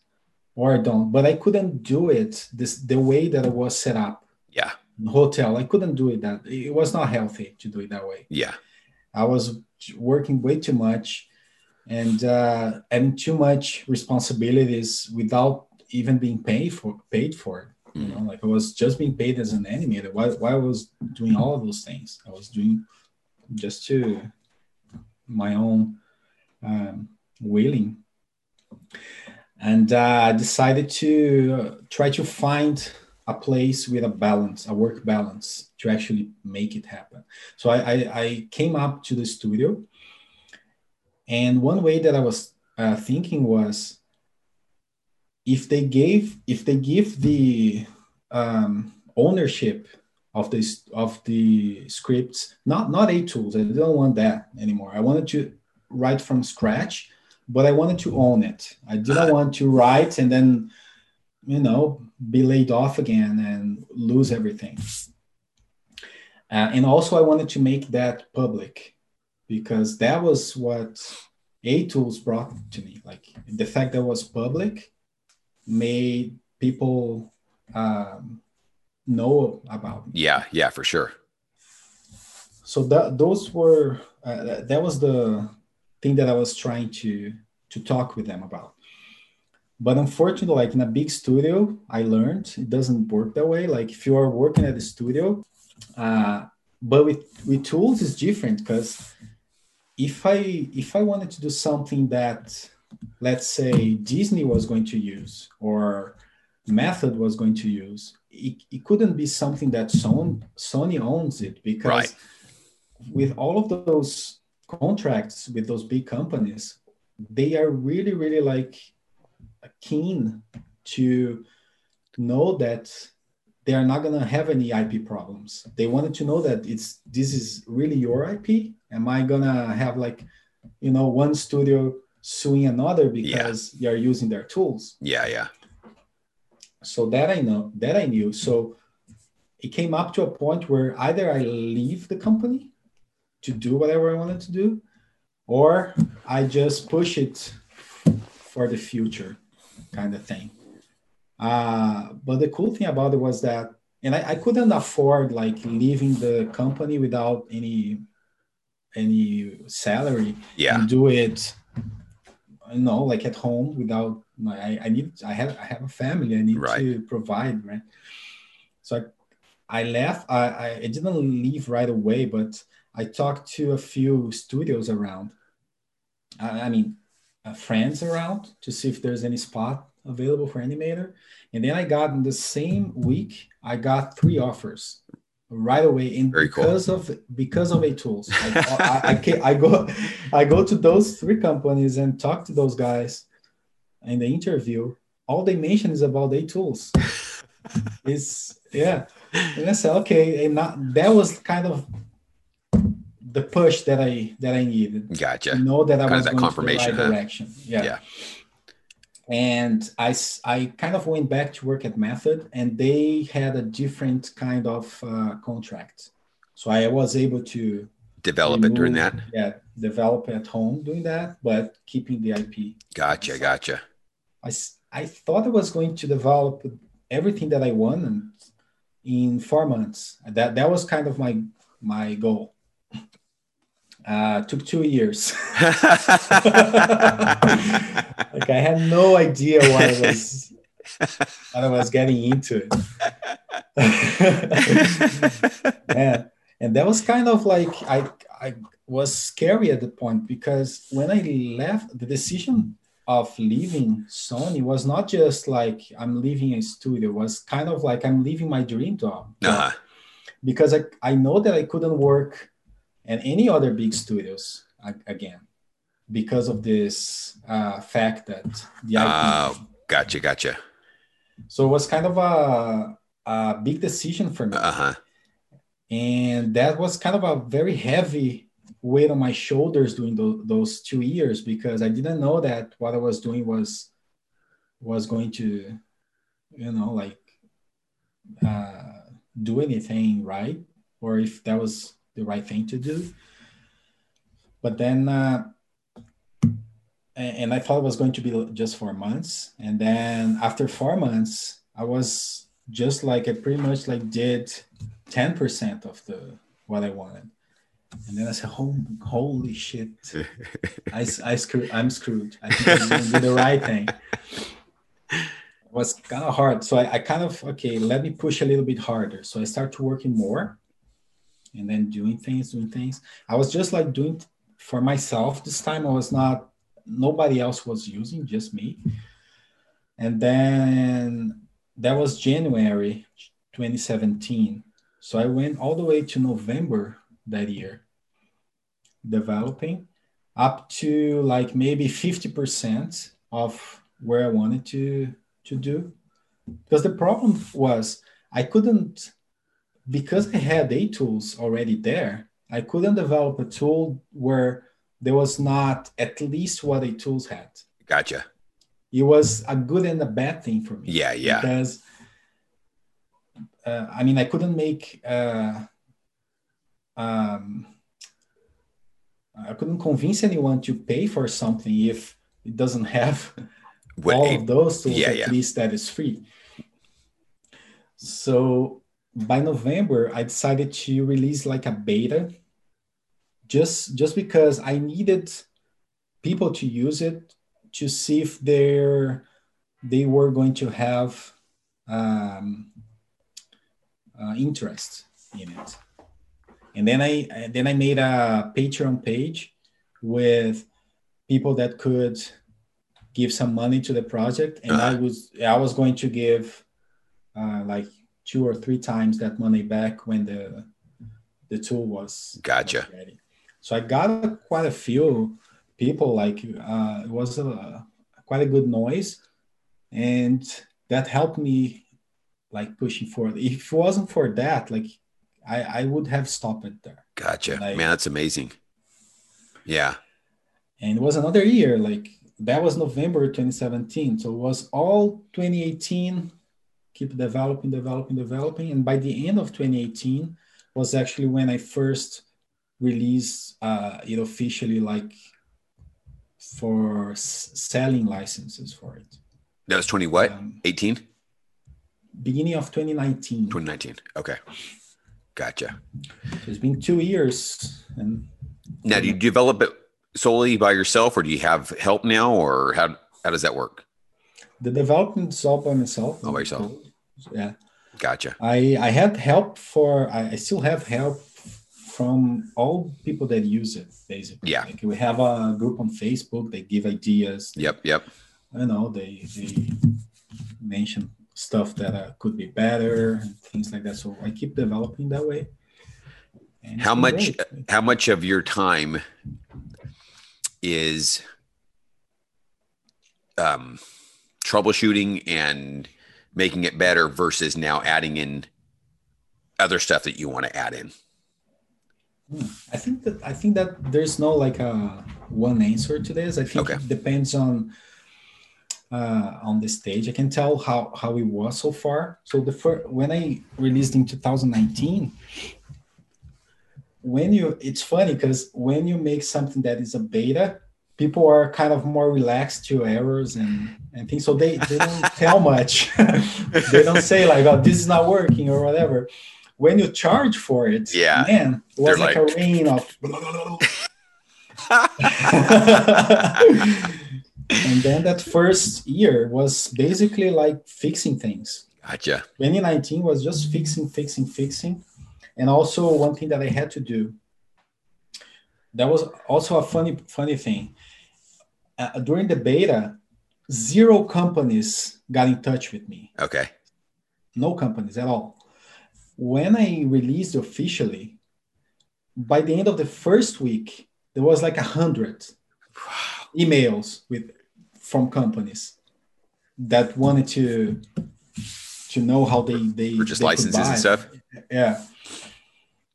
or i don't but i couldn't do it this the way that it was set up yeah. in hotel i couldn't do it that it was not healthy to do it that way Yeah. I was working way too much and uh, having too much responsibilities without even being paid for paid for it. You know, like I was just being paid as an animator. Why, why I was doing all of those things? I was doing just to my own um, willing, and uh, I decided to try to find a place with a balance, a work balance, to actually make it happen. So I, I, I came up to the studio, and one way that I was uh, thinking was, if they gave, if they give the um, ownership of this of the scripts, not not aTools, I don't want that anymore. I wanted to write from scratch, but I wanted to own it. I didn't [laughs] want to write and then you know be laid off again and lose everything uh, and also i wanted to make that public because that was what aTools brought to me like the fact that it was public made people um, know about me Yeah. Yeah. For sure. so that those were uh, that was the thing that i was trying to to talk with them about but unfortunately like in a big studio i learned it doesn't work that way like if you are working at a studio uh, but with with tools it's different because if i if i wanted to do something that let's say disney was going to use or method was going to use it, it couldn't be something that sony, sony owns it because Right. with all of those contracts with those big companies they are really really like keen to know that they are not going to have any ip problems they wanted to know that it's this is really your ip am i going to have like you know one studio suing another because you're using their tools Yeah. Yeah. so that i know that i knew so it came up to a point where either i leave the company to do whatever i wanted to do or i just push it for the future kind of thing uh, but the cool thing about it was that and I, I couldn't afford like leaving the company without any any salary Yeah. and do it you know like at home without my I, I need I have I have a family I need Right. to provide right so I, I left I, I I didn't leave right away but I talked to a few studios around I, mean uh, friends around to see if there's any spot available for animator and then I got in the same week I got three offers right away and Very cool. because of because of aTools I, I, I, I go I go to those three companies and talk to those guys in the interview. All they mention is about aTools. [laughs] it's yeah. And I said, okay, and not, that was kind of the push that I that I needed to Gotcha. know that I Kind of was that going confirmation, to the huh? direction. Yeah. Yeah. And I I kind of went back to work at Method, and they had a different kind of uh, contract. So I was able to Develop it during that. Yeah, develop at home doing that, but keeping the IP. Gotcha. Gotcha. I I thought I was going to develop everything that I wanted in four months. That that was kind of my my goal. Uh, took two years. [laughs] like I had no idea what I was what I was getting into. [laughs] yeah, and that was kind of like I I was scary at the point because when I left, the decision of leaving Sony was not just like I'm leaving a studio, it was kind of like I'm leaving my dream job. Uh-huh. Because I, I know that I couldn't work at any other big studios again because of this uh, fact that the IP. Uh, gotcha, gotcha. So it was kind of a, a big decision for me. Uh-huh. And that was kind of a very heavy weight on my shoulders during those two years because I didn't know that what I was doing was was going to, you know, like uh, do anything right or if that was the right thing to do. But then, uh, and I thought it was going to be just four months, and then after four months, I was just like I pretty much like did ten percent of the what I wanted and then I said, oh, holy shit. [laughs] I, I screw, I'm screwed. I think I'm going to do the right thing. It was kind of hard. So I, I kind of, okay, let me push a little bit harder. So I started working more and then doing things, doing things. I was just like doing for myself this time. I was not, nobody else was using, just me. And then that was January 2017. So I went all the way to November that year developing up to like maybe 50% of where I wanted to to do. Because the problem was I couldn't because I had aTools already there, I couldn't develop a tool where there was not at least what aTools had. Gotcha. It was a good and a bad thing for me. Yeah, yeah. Because uh, I mean, I couldn't make uh, um, I couldn't convince anyone to pay for something if it doesn't have well, all of those tools, yeah, at yeah. least that is free. So by November, I decided to release like a beta just just because I needed people to use it to see if they're they were going to have um, uh, interest in it and then I then I made a Patreon page with people that could give some money to the project, and uh-huh. I was I was going to give uh, like two or three times that money back when the the tool was gotcha. Was ready. So I got quite a few people. Like uh, it was a quite a good noise, and that helped me like pushing forward. If it wasn't for that, like I, I would have stopped it there. Gotcha. Like, Man, that's amazing. Yeah. And it was another year, like that was November 2017. So it was all 2018, keep developing, developing, developing. And by the end of 2018 was actually when I first released uh, it officially, like for s- selling licenses for it. That was 20 what? Um, 18? Beginning of 2019. 2019. Okay. Gotcha. So it's been two years. And now, do you develop it solely by yourself, or do you have help now, or how how does that work? The development is all by myself. All by yourself. Yeah. Gotcha. I I had help for I, I still have help from all people that use it basically. Yeah. Like we have a group on Facebook. They give ideas. Yep. Yep. You know they they mention stuff that uh, could be better and things like that. So I keep developing that way. And how much? Great. How much of your time is um, troubleshooting and making it better versus now adding in other stuff that you want to add in? Hmm. I think that I think that there's no like a one answer to this. I think okay. it depends on uh, on the stage. I can tell how how it was so far. So the first when I released in 2019, when you it's funny because when you make something that is a beta, people are kind of more relaxed to errors and and things. So they they don't tell much. [laughs] they don't say like, "Oh, this is not working" or whatever. When you charge for it, yeah, man, it was like, like a rain of. [laughs] [laughs] and then that first year was basically like fixing things Gotcha. 2019 was just fixing, fixing, fixing. And also one thing that I had to do. That was also a funny, funny thing. Uh, during the beta, zero companies got in touch with me. Okay. No companies at all. When I released officially, by the end of the first week, there was like a hundred Wow. emails with from companies that wanted to to know how they they Purchase they could licenses and stuff. Yeah,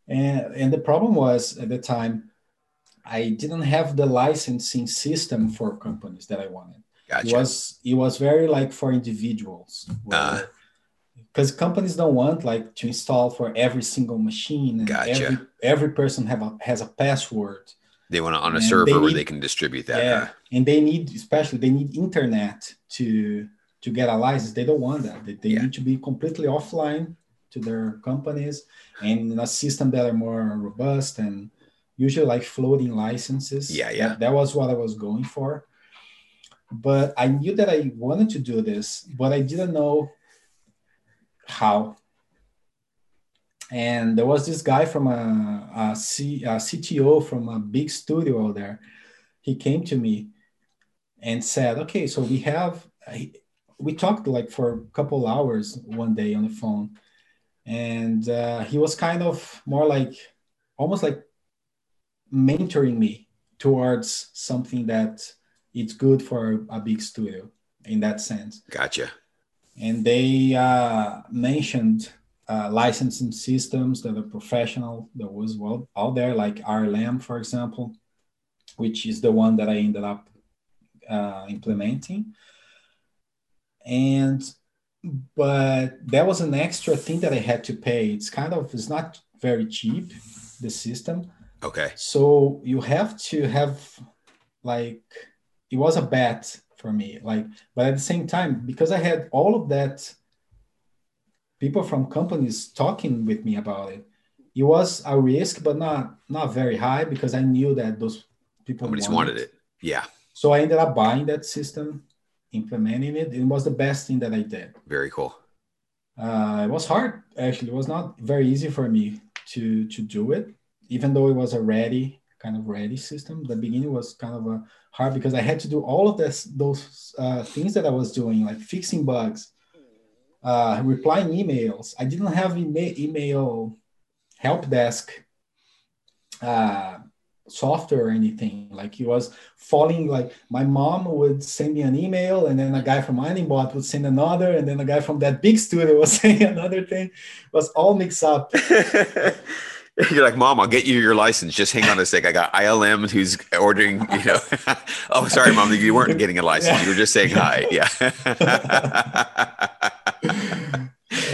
and and the problem was at the time, I didn't have the licensing system for companies that I wanted. It was it was very like for individuals. Uh. because companies don't want like to install for every single machine and Gotcha. every every person have a has a password They want it on a server they where need- they can distribute that. yeah huh? and they need especially they need internet to to get a license they don't want that they, they Yeah. need to be completely offline to their companies and a system that are more robust and usually like floating licenses. Yeah, yeah. that, that was what i was going for. But i knew that i wanted to do this but i didn't know how. And there was this guy from a, a, C, a cto from a big studio out there. He came to me and said okay so we have we talked like for a couple hours one day on the phone. And uh, he was kind of more like almost like mentoring me towards something that it's good for a big studio in that sense. Gotcha. and they uh, mentioned uh, licensing systems that are professional that was well out there like rlm for example which is the one that i ended up uh, implementing. And but that was an extra thing that i had to pay. It's kind of it's not very cheap the system Okay. so you have to have like it was a bet for me like but at the same time because i had all of that people from companies talking with me about it it was a risk but not not very high because i knew that those people Nobody's wanted it. Yeah. so i ended up buying that system implementing it it was the best thing that i did Very cool. uh, it was hard actually it was not very easy for me to to do it even though it was a ready kind of ready system the beginning was kind of a hard because i had to do all of this those uh, things that i was doing like fixing bugs uh, replying emails. I didn't have email, email help desk uh, software or anything. Like it was falling like my mom would send me an email and then a guy from miningbot would send another and then a guy from that big studio [laughs] was saying another thing. It was all mixed up [laughs] [laughs] You're like, Mom, I'll get you your license. Just hang on a sec. I got ILM who's ordering, [laughs] you know. [laughs] oh, sorry, Mom. You weren't getting a license. You were just saying hi. Yeah.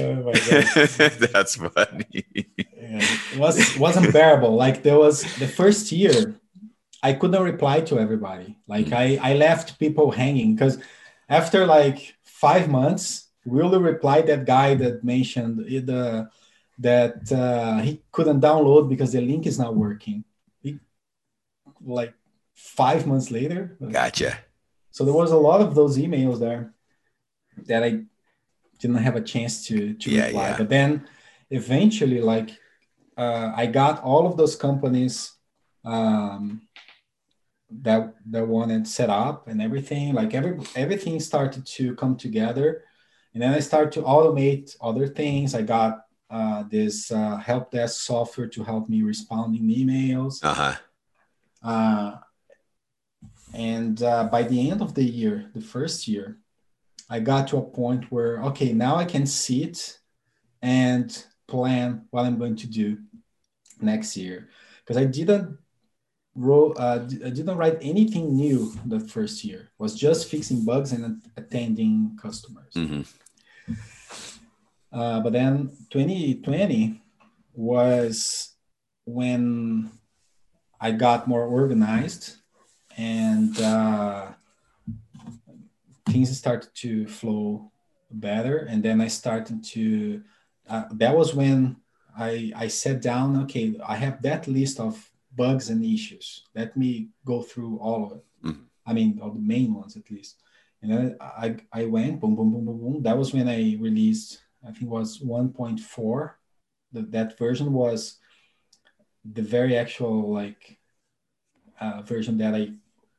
oh my God. That's funny. Yeah, it was it was unbearable. Like there was the first year, I couldn't reply to everybody. Like I I left people hanging because after like five months, really replied that guy that mentioned the that uh, he couldn't download because the link is not working. He, like five months later, Gotcha. so there was a lot of those emails there that I didn't have a chance to to Yeah, reply. yeah. But then eventually, like uh, I got all of those companies um, that that wanted set up and everything. Like every everything started to come together, and then I started to automate other things. I got uh, this uh, help desk software to help me responding emails. Uh huh. Uh, and uh, by the end of the year, the first year, I got to a point where, okay, now I can sit and plan what I'm going to do next year. Because I didn't wrote, uh, I didn't write anything new the first year. It was just fixing bugs and attending customers. hmm Uh, but then 2020 was when I got more organized and uh, things started to flow better. And then I started to, uh, that was when I, I sat down, okay, I have that list of bugs and issues. Let me go through all of it. Mhm. I mean, all the main ones at least. And then I, I went boom, boom, boom, boom, boom. That was when I released I think was 1.4. That that version was the very actual like uh, version that I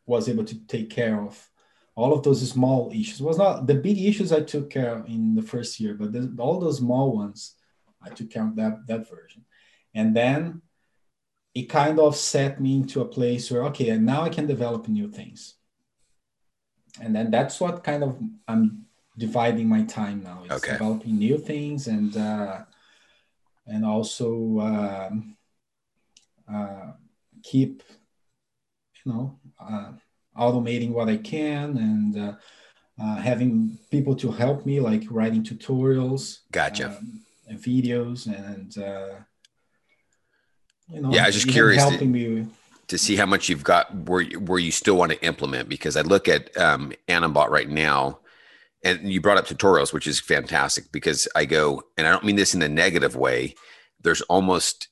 was able to take care of all of those small issues. Was not the big issues I took care of in the first year, but the, all those small ones I took care of that that version, and then it kind of set me into a place where okay, and now I can develop new things, and then that's what kind of I'm dividing my time now. It's Okay. developing new things and uh, and also um, uh, keep you know uh, automating what I can and uh, uh, having people to help me, like writing tutorials, Gotcha. um, and videos, and uh, you know, Yeah, I was just curious to- me. to see how much you've got where you, where you still want to implement because I look at um, animBot right now, and you brought up tutorials, which is fantastic because I go and I don't mean this in a negative way. There's almost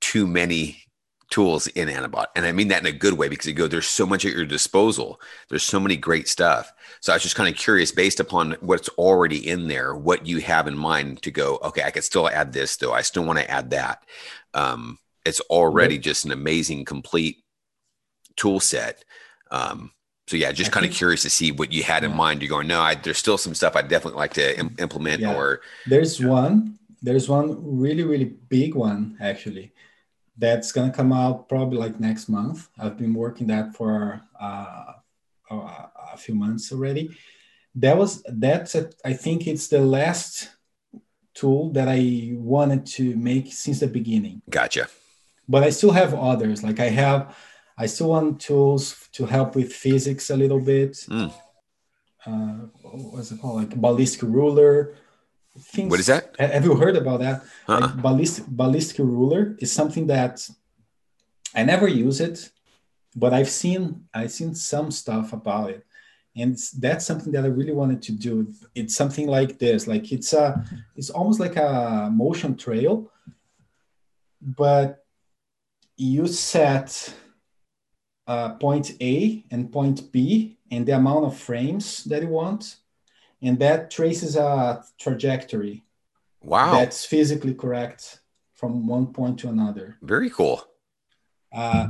too many tools in animBot, and I mean that in a good way because you go there's so much at your disposal. There's so many great stuff. So I was just kind of curious, based upon what's already in there, what you have in mind to go. Okay, I could still add this though. I still want to add that. Um, it's already just an amazing complete tool set um, so yeah just kind of curious to see what you had in Yeah. mind you're going no I, there's still some stuff i'd definitely like to Im- implement Yeah. or There's one. There's one really, really big one actually. That's gonna come out probably like next month. I've been working that for uh, a, a few months already. That was that's a, I think it's the last tool that I wanted to make since the beginning. gotcha But I still have others. Like I have, I still want tools to help with physics a little bit. Mm. Uh, what's it called? Like ballistic ruler. Things, What is that? Have you heard about that? uh Like ballistic ballistic ruler is something that I never use it, but I've seen I've seen some stuff about it, and that's something that I really wanted to do. It's something like this, like it's a it's almost like a motion trail, but you set uh, point A and point B and the amount of frames that you want, and that traces a trajectory wow that's physically correct from one point to another. very cool Uh,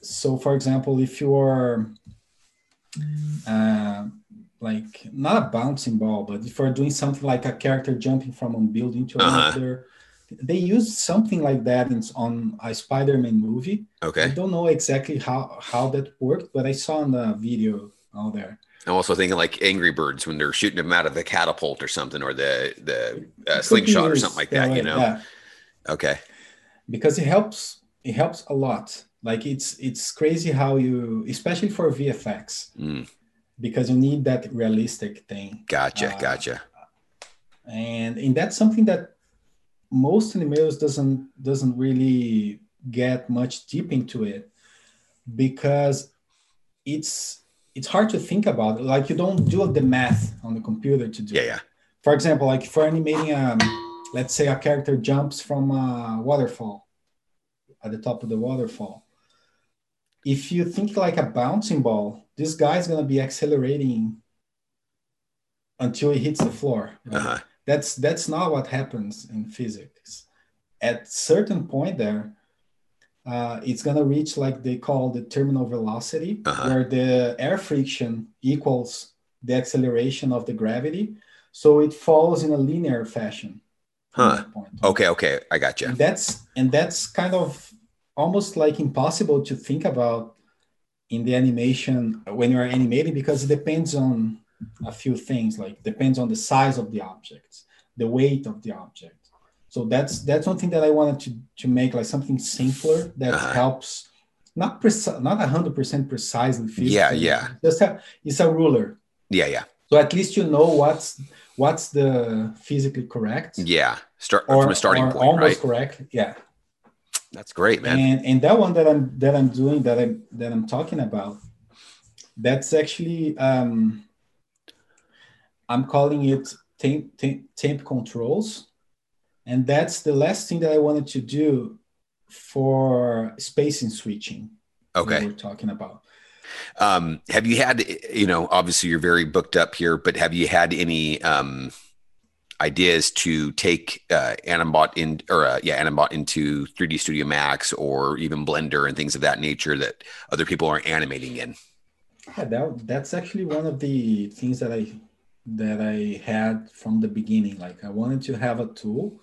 so, for example, if you're uh, like not a bouncing ball, but if you're doing something like a character jumping from one building to Uh-huh. another, they used something like that in, on a Spider-Man movie. Okay. I don't know exactly how how that worked, but I saw in the video out there. i'm also thinking like angry birds when they're shooting them out of the catapult or something or the the uh, It could be slingshot or something like that way, you know yeah. okay because it helps it helps a lot like it's it's crazy how you especially for vfx Mm, because you need that realistic thing gotcha Uh, gotcha and and that's something that most animators doesn't doesn't really get much deep into it because it's it's hard to think about like you don't do the math on the computer to do yeah it. yeah for example like for animating um let's say a character jumps from a waterfall at the top of the waterfall if you think like a bouncing ball this guy's going to be accelerating until he hits the floor right? uh-huh that's that's not what happens in physics. At certain point there uh, it's going to reach like they call the terminal velocity Uh-huh. where the air friction equals the acceleration of the gravity. So it falls in a linear fashion. Huh. okay okay. I gotcha. And that's and that's kind of almost like impossible to think about in the animation when you're animating because it depends on a few things like depends on the size of the objects the weight of the object. So that's that's one thing that i wanted to to make like something simpler that Uh-huh. helps not precise not 100% precise in physics Yeah, yeah. just have, it's a ruler. Yeah yeah. So at least you know what's what's the physically correct. Yeah start or, from a starting point almost right? correct yeah. That's great man. And and that one that i'm that i'm doing that i'm that i'm talking about that's actually um i'm calling it temp, temp, temp controls. And that's the last thing that i wanted to do for spacing switching that okay. we're talking about. Um, have you had, you know, obviously you're very booked up here, but have you had any um, idea is to take uh, animBot in or uh, yeah animBot into 3D Studio Max or even Blender and things of that nature that other people are animating in. Yeah, that, that's actually one of the things that I that I had from the beginning. Like I wanted to have a tool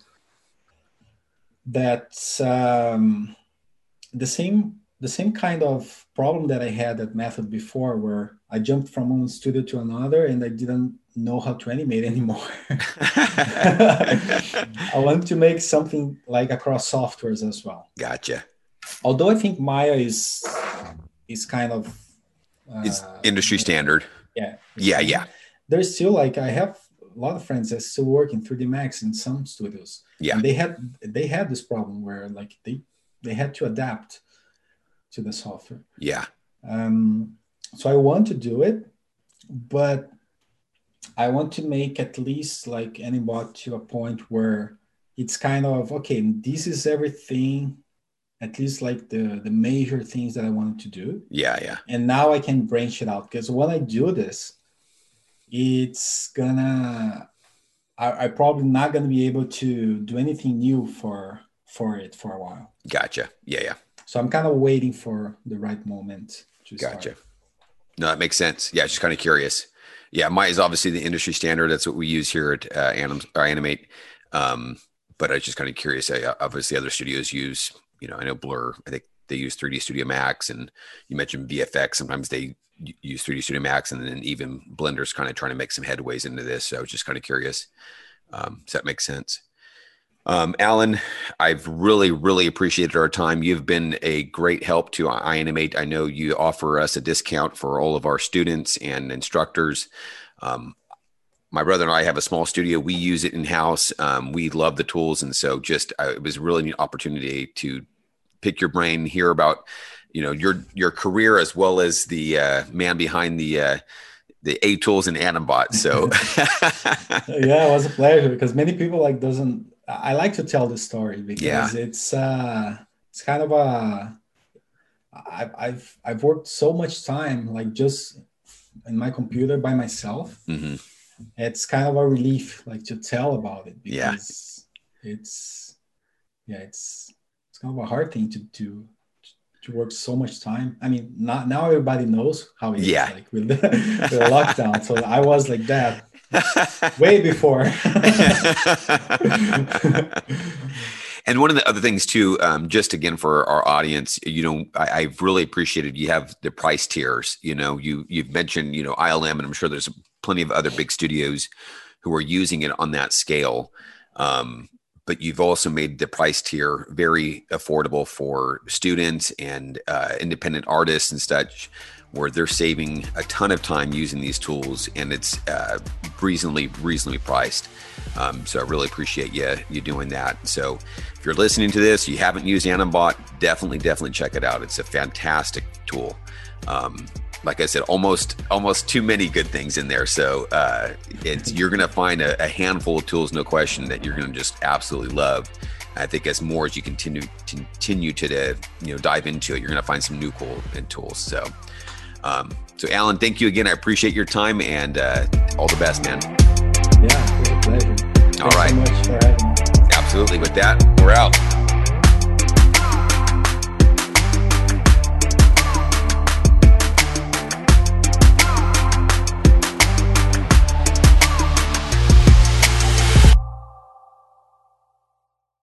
that's um, the same the same kind of problem that I had at Method before, where I jumped from one studio to another and I didn't know how to animate anymore. [laughs] I want to make something like across softwares as well. Gotcha. Although I think Maya is is kind of uh, it's industry standard. Yeah. Yeah, yeah. There's still like I have a lot of friends that still work in 3D Max in some studios. Yeah. And they had they had this problem where like they they had to adapt to the software. Yeah. Um, so I want to do it, but I want to make at least like animBot to a point where it's kind of okay. This is everything, at least like the the major things that I wanted to do. Yeah, yeah. And now I can branch it out because when I do this, it's gonna. I, I probably not gonna be able to do anything new for for it for a while. Gotcha. Yeah, yeah. So I'm kind of waiting for the right moment to gotcha. Start. No, that makes sense. Yeah, just kind of curious. Yeah, Maya is obviously the industry standard. That's what we use here at uh, Anim Animate. Um, but I was just kind of curious. I, obviously, other studios use, you know, I know Blur. I think they use 3D Studio Max, and you mentioned VFX. Sometimes they use 3D Studio Max, and then even Blender's kind of trying to make some headways into this. So I was just kind of curious. Um, does that make sense? Um, Alan, I've really, really appreciated our time. You've been a great help to iAnimate. I know you offer us a discount for all of our students and instructors. Um, my brother and I have a small studio. We use it in house. Um, we love the tools, and so just uh, it was really an opportunity to pick your brain, hear about you know your your career as well as the uh, man behind the uh, the aTools and animBot. So [laughs] yeah, it was a pleasure because many people like doesn't I like to tell the story because yeah. it's uh, it's kind of a I've, I've I've worked so much time like just in my computer by myself. Mm-hmm. It's kind of a relief like to tell about it because yeah. it's yeah it's it's kind of a hard thing to to to work so much time. I mean, not now everybody knows how it yeah. is like with [laughs] the, with the lockdown. So I was like that [laughs] way before. [laughs] and one of the other things too, um, just again for our audience, you know, I, have really appreciated you have the price tiers. You know, you you've mentioned you know ILM, and I'm sure there's plenty of other big studios who are using it on that scale. Um, but you've also made the price tier very affordable for students and uh, independent artists and such where they're saving a ton of time using these tools and it's uh, reasonably reasonably priced. Um, so I really appreciate you you doing that. So if you're listening to this, you haven't used animBot, definitely definitely check it out. It's a fantastic tool. Um, like I said, almost almost too many good things in there. So uh, it's you're gonna find a, a handful of tools, no question, that you're gonna just absolutely love. I think as more as you continue continue to you know dive into it, you're gonna find some new cool and tools. So um, so, Alan, thank you again. I appreciate your time and uh, all the best, man. Yeah, great pleasure. All right. So Absolutely. With that, we're out.